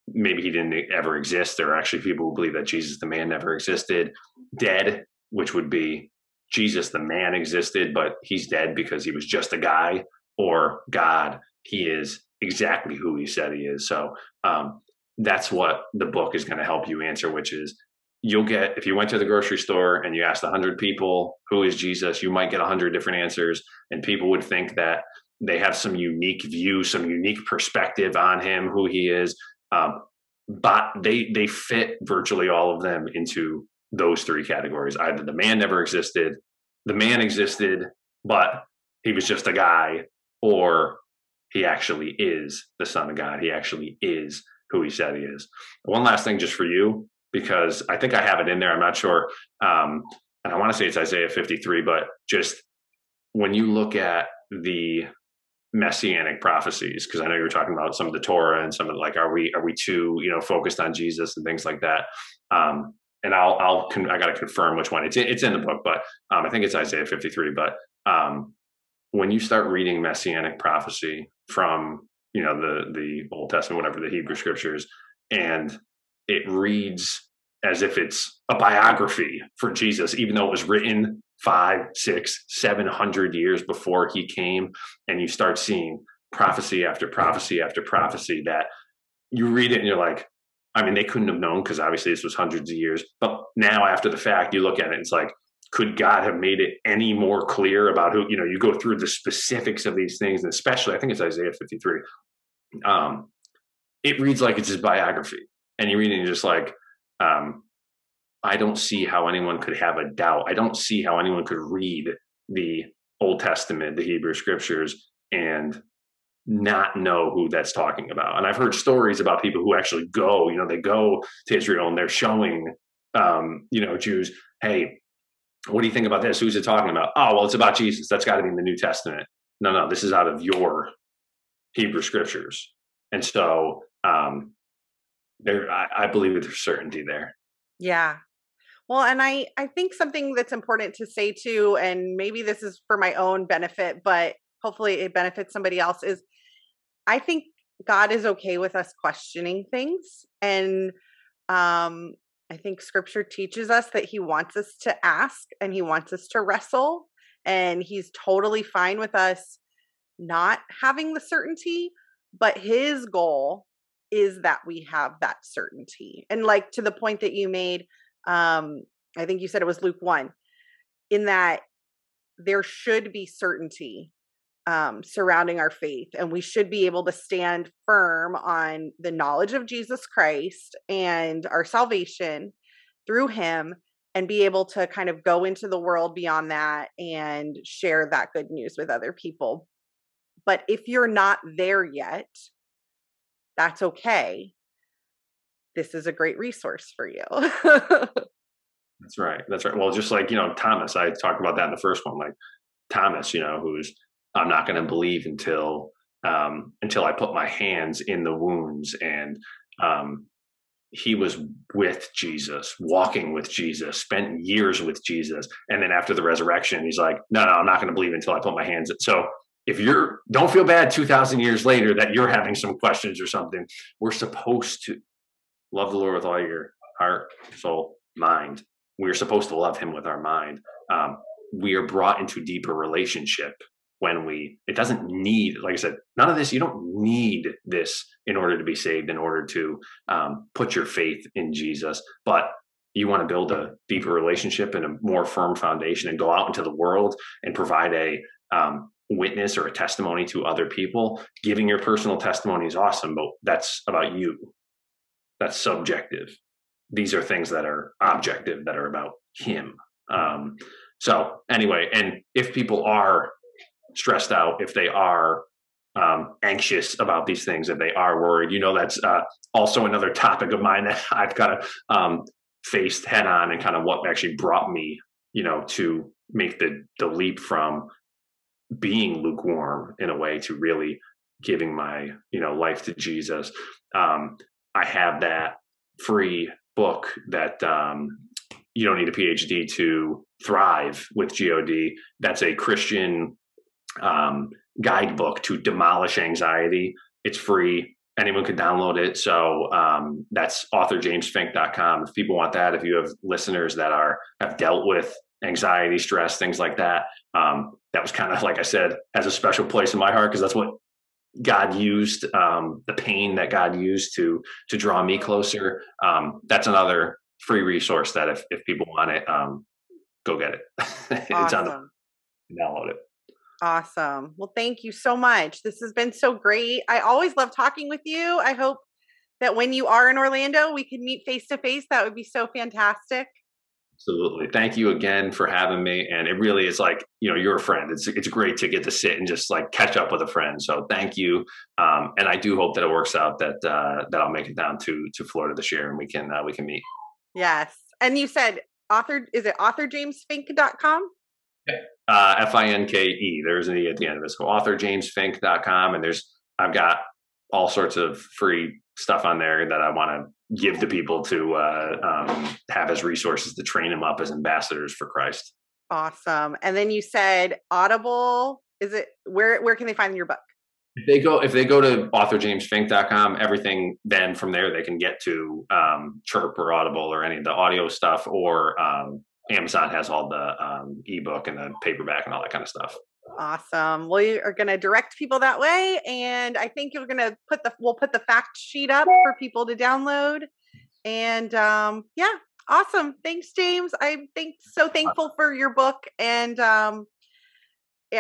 maybe he didn't ever exist. There are actually people who believe that Jesus the man never existed. Dead, which would be Jesus the man existed, but he's dead because he was just a guy, or God, he is exactly who he said he is. So um, that's what the book is going to help you answer, which is you'll get if you went to the grocery store and you asked 100 people who is jesus? you might get 100 different answers and people would think that they have some unique view some unique perspective on him who he is. Um, but they they fit virtually all of them into those three categories. Either the man never existed, the man existed, but he was just a guy, or he actually is the son of God. He actually is who he said he is. One last thing, just for you, because I think I have it in there. I'm not sure. Um, and I want to say it's Isaiah 53, but just when you look at the messianic prophecies because i know you were talking about some of the torah and some of the, like are we are we too you know focused on jesus and things like that um and i'll i'll con- i gotta confirm which one. It's in, it's in the book but um i think it's isaiah 53 but um when you start reading messianic prophecy from you know the the old testament whatever the hebrew scriptures and it reads as if it's a biography for jesus even though it was written five, six, seven hundred years before he came, and you start seeing prophecy after prophecy after prophecy that you read it and you're like, I mean, they couldn't have known because obviously this was hundreds of years. But now, after the fact, you look at it, it's like, could God have made it any more clear about who, you know, you go through the specifics of these things, and especially, I think it's Isaiah 53. Um, it reads like it's his biography. And you read it and you're just like, um, I don't see how anyone could have a doubt. I don't see how anyone could read the Old Testament, the Hebrew scriptures, and not know who that's talking about. And I've heard stories about people who actually go, you know, they go to Israel and they're showing, um, you know, Jews, hey, what do you think about this? Who's it talking about? Oh, well, it's about Jesus. That's got to be in the New Testament. no, no, this is out of your Hebrew scriptures. And so um, there, I, I believe there's certainty there. Yeah. Well, and I I think something that's important to say too, and maybe this is for my own benefit, but hopefully it benefits somebody else. Is I think God is okay with us questioning things, and um, I think Scripture teaches us that He wants us to ask and He wants us to wrestle, and He's totally fine with us not having the certainty, but His goal is that we have that certainty. And like to the point that you made, um, I think you said it was Luke 1, in that there should be certainty um, surrounding our faith, and we should be able to stand firm on the knowledge of Jesus Christ and our salvation through Him, and be able to kind of go into the world beyond that and share that good news with other people. But if you're not there yet, that's okay. This is a great resource for you. that's right. That's right. Well, just like, you know, Thomas, I talked about that in the first one. Like Thomas, you know, who's, I'm not going to believe until, um, until I put my hands in the wounds. And, um, he was with Jesus, walking with Jesus, spent years with Jesus. And then after the resurrection, he's like, no, no, I'm not going to believe until I put my hands. In. So if you're don't feel bad 2000 years later that you're having some questions or something we're supposed to love the lord with all your heart soul mind we're supposed to love him with our mind um, we are brought into deeper relationship when we it doesn't need like i said none of this you don't need this in order to be saved in order to um, put your faith in jesus but you want to build a deeper relationship and a more firm foundation and go out into the world and provide a um, witness or a testimony to other people. Giving your personal testimony is awesome but that's about you. That's subjective. These are things that are objective that are about him. Um, so anyway and if people are stressed out if they are um, anxious about these things if they are worried. You know that's uh, also another topic of mine that i've kind of um, faced head on and kind of what actually brought me you know to make the the leap from being lukewarm in a way to really giving my you know life to jesus. Um, i have that free book that um, you don't need a phd to thrive with god that's a christian um, guidebook to demolish anxiety it's free anyone can download it so um, that's authorjamesfinke.com if people want that if you have listeners that are have dealt with anxiety stress things like that um, that was kind of like I said has a special place in my heart because that's what God used um, the pain that God used to to draw me closer. Um, that's another free resource that if if people want it, um, go get it. it's on the download it. Awesome. Well, thank you so much. This has been so great. I always love talking with you. I hope that when you are in Orlando, we can meet face to face. That would be so fantastic. Absolutely. Thank you again for having me. And it really is like, you know, you're a friend. It's it's great to get to sit and just like catch up with a friend. So thank you. Um, and I do hope that it works out that uh, that I'll make it down to to Florida this year and we can uh, we can meet. Yes. And you said author is it authorjamesfinke.com? Uh, F I N K E. There's an E at the end of it. So authorjamesfinke.com. And there's I've got all sorts of free stuff on there that I want to give to people to uh, um, have as resources to train them up as ambassadors for Christ. Awesome. And then you said Audible. Is it where where can they find your book? If they go if they go to authorjamesfinke.com, everything then from there they can get to um, Chirp or Audible or any of the audio stuff, or um, Amazon has all the um, ebook and the paperback and all that kind of stuff. Awesome. We are going to direct people that way, and I think you're going to put the we'll put the fact sheet up for people to download. And um, yeah, awesome. Thanks, James. I'm think so thankful for your book, and um,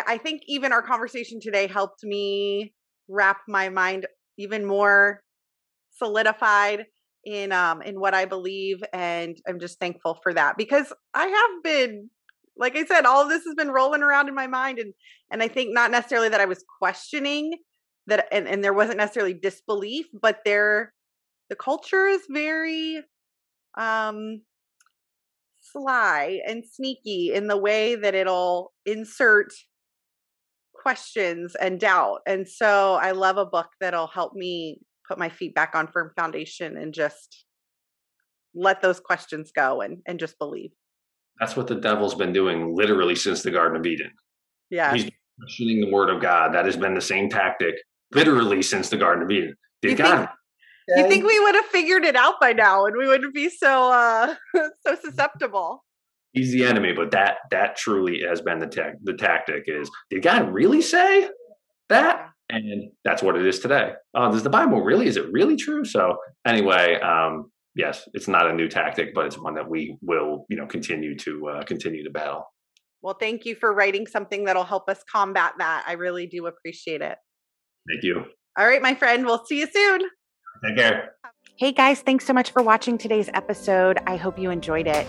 I think even our conversation today helped me wrap my mind even more solidified in um in what I believe and I'm just thankful for that because I have been like I said, all of this has been rolling around in my mind, and and I think not necessarily that I was questioning that, and and there wasn't necessarily disbelief, but there, the culture is very, um, sly and sneaky in the way that it'll insert questions and doubt. And so I love a book that'll help me put my feet back on firm foundation and just let those questions go and, and just believe. That's what the devil's been doing literally since the Garden of Eden. Yeah. He's questioning the word of God. That has been the same tactic literally since the Garden of Eden. Did You God think- You think we would have figured it out by now and we wouldn't be so uh so susceptible. he's the enemy, but that that truly has been the tech the tactic is did God really say that? And that's what it is today. Oh, does the Bible really? Is it really true? So anyway, um, yes, it's not a new tactic, but it's one that we will, you know, continue to uh, continue to battle. Well, thank you for writing something that'll help us combat that. I really do appreciate it. Thank you. All right, my friend, we'll see you soon. Take care. Hey guys, thanks so much for watching today's episode. I hope you enjoyed it.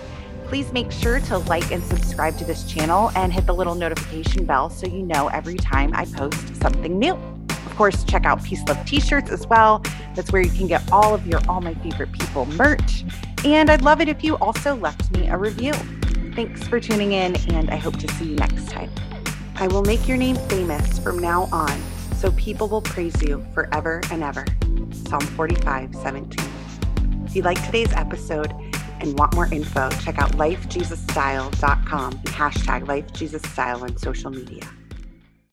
Please make sure to like and subscribe to this channel and hit the little notification bell so you know every time I post something new. Of course, check out Peace Love t shirts as well. That's where you can get all of your All My Favorite People merch. And I'd love it if you also left me a review. Thanks for tuning in, and I hope to see you next time. I will make your name famous from now on, so people will praise you forever and ever. Psalm 45, 17. If you like today's episode and want more info, check out lifejesusstyle.com and hashtag lifejesusstyle on social media.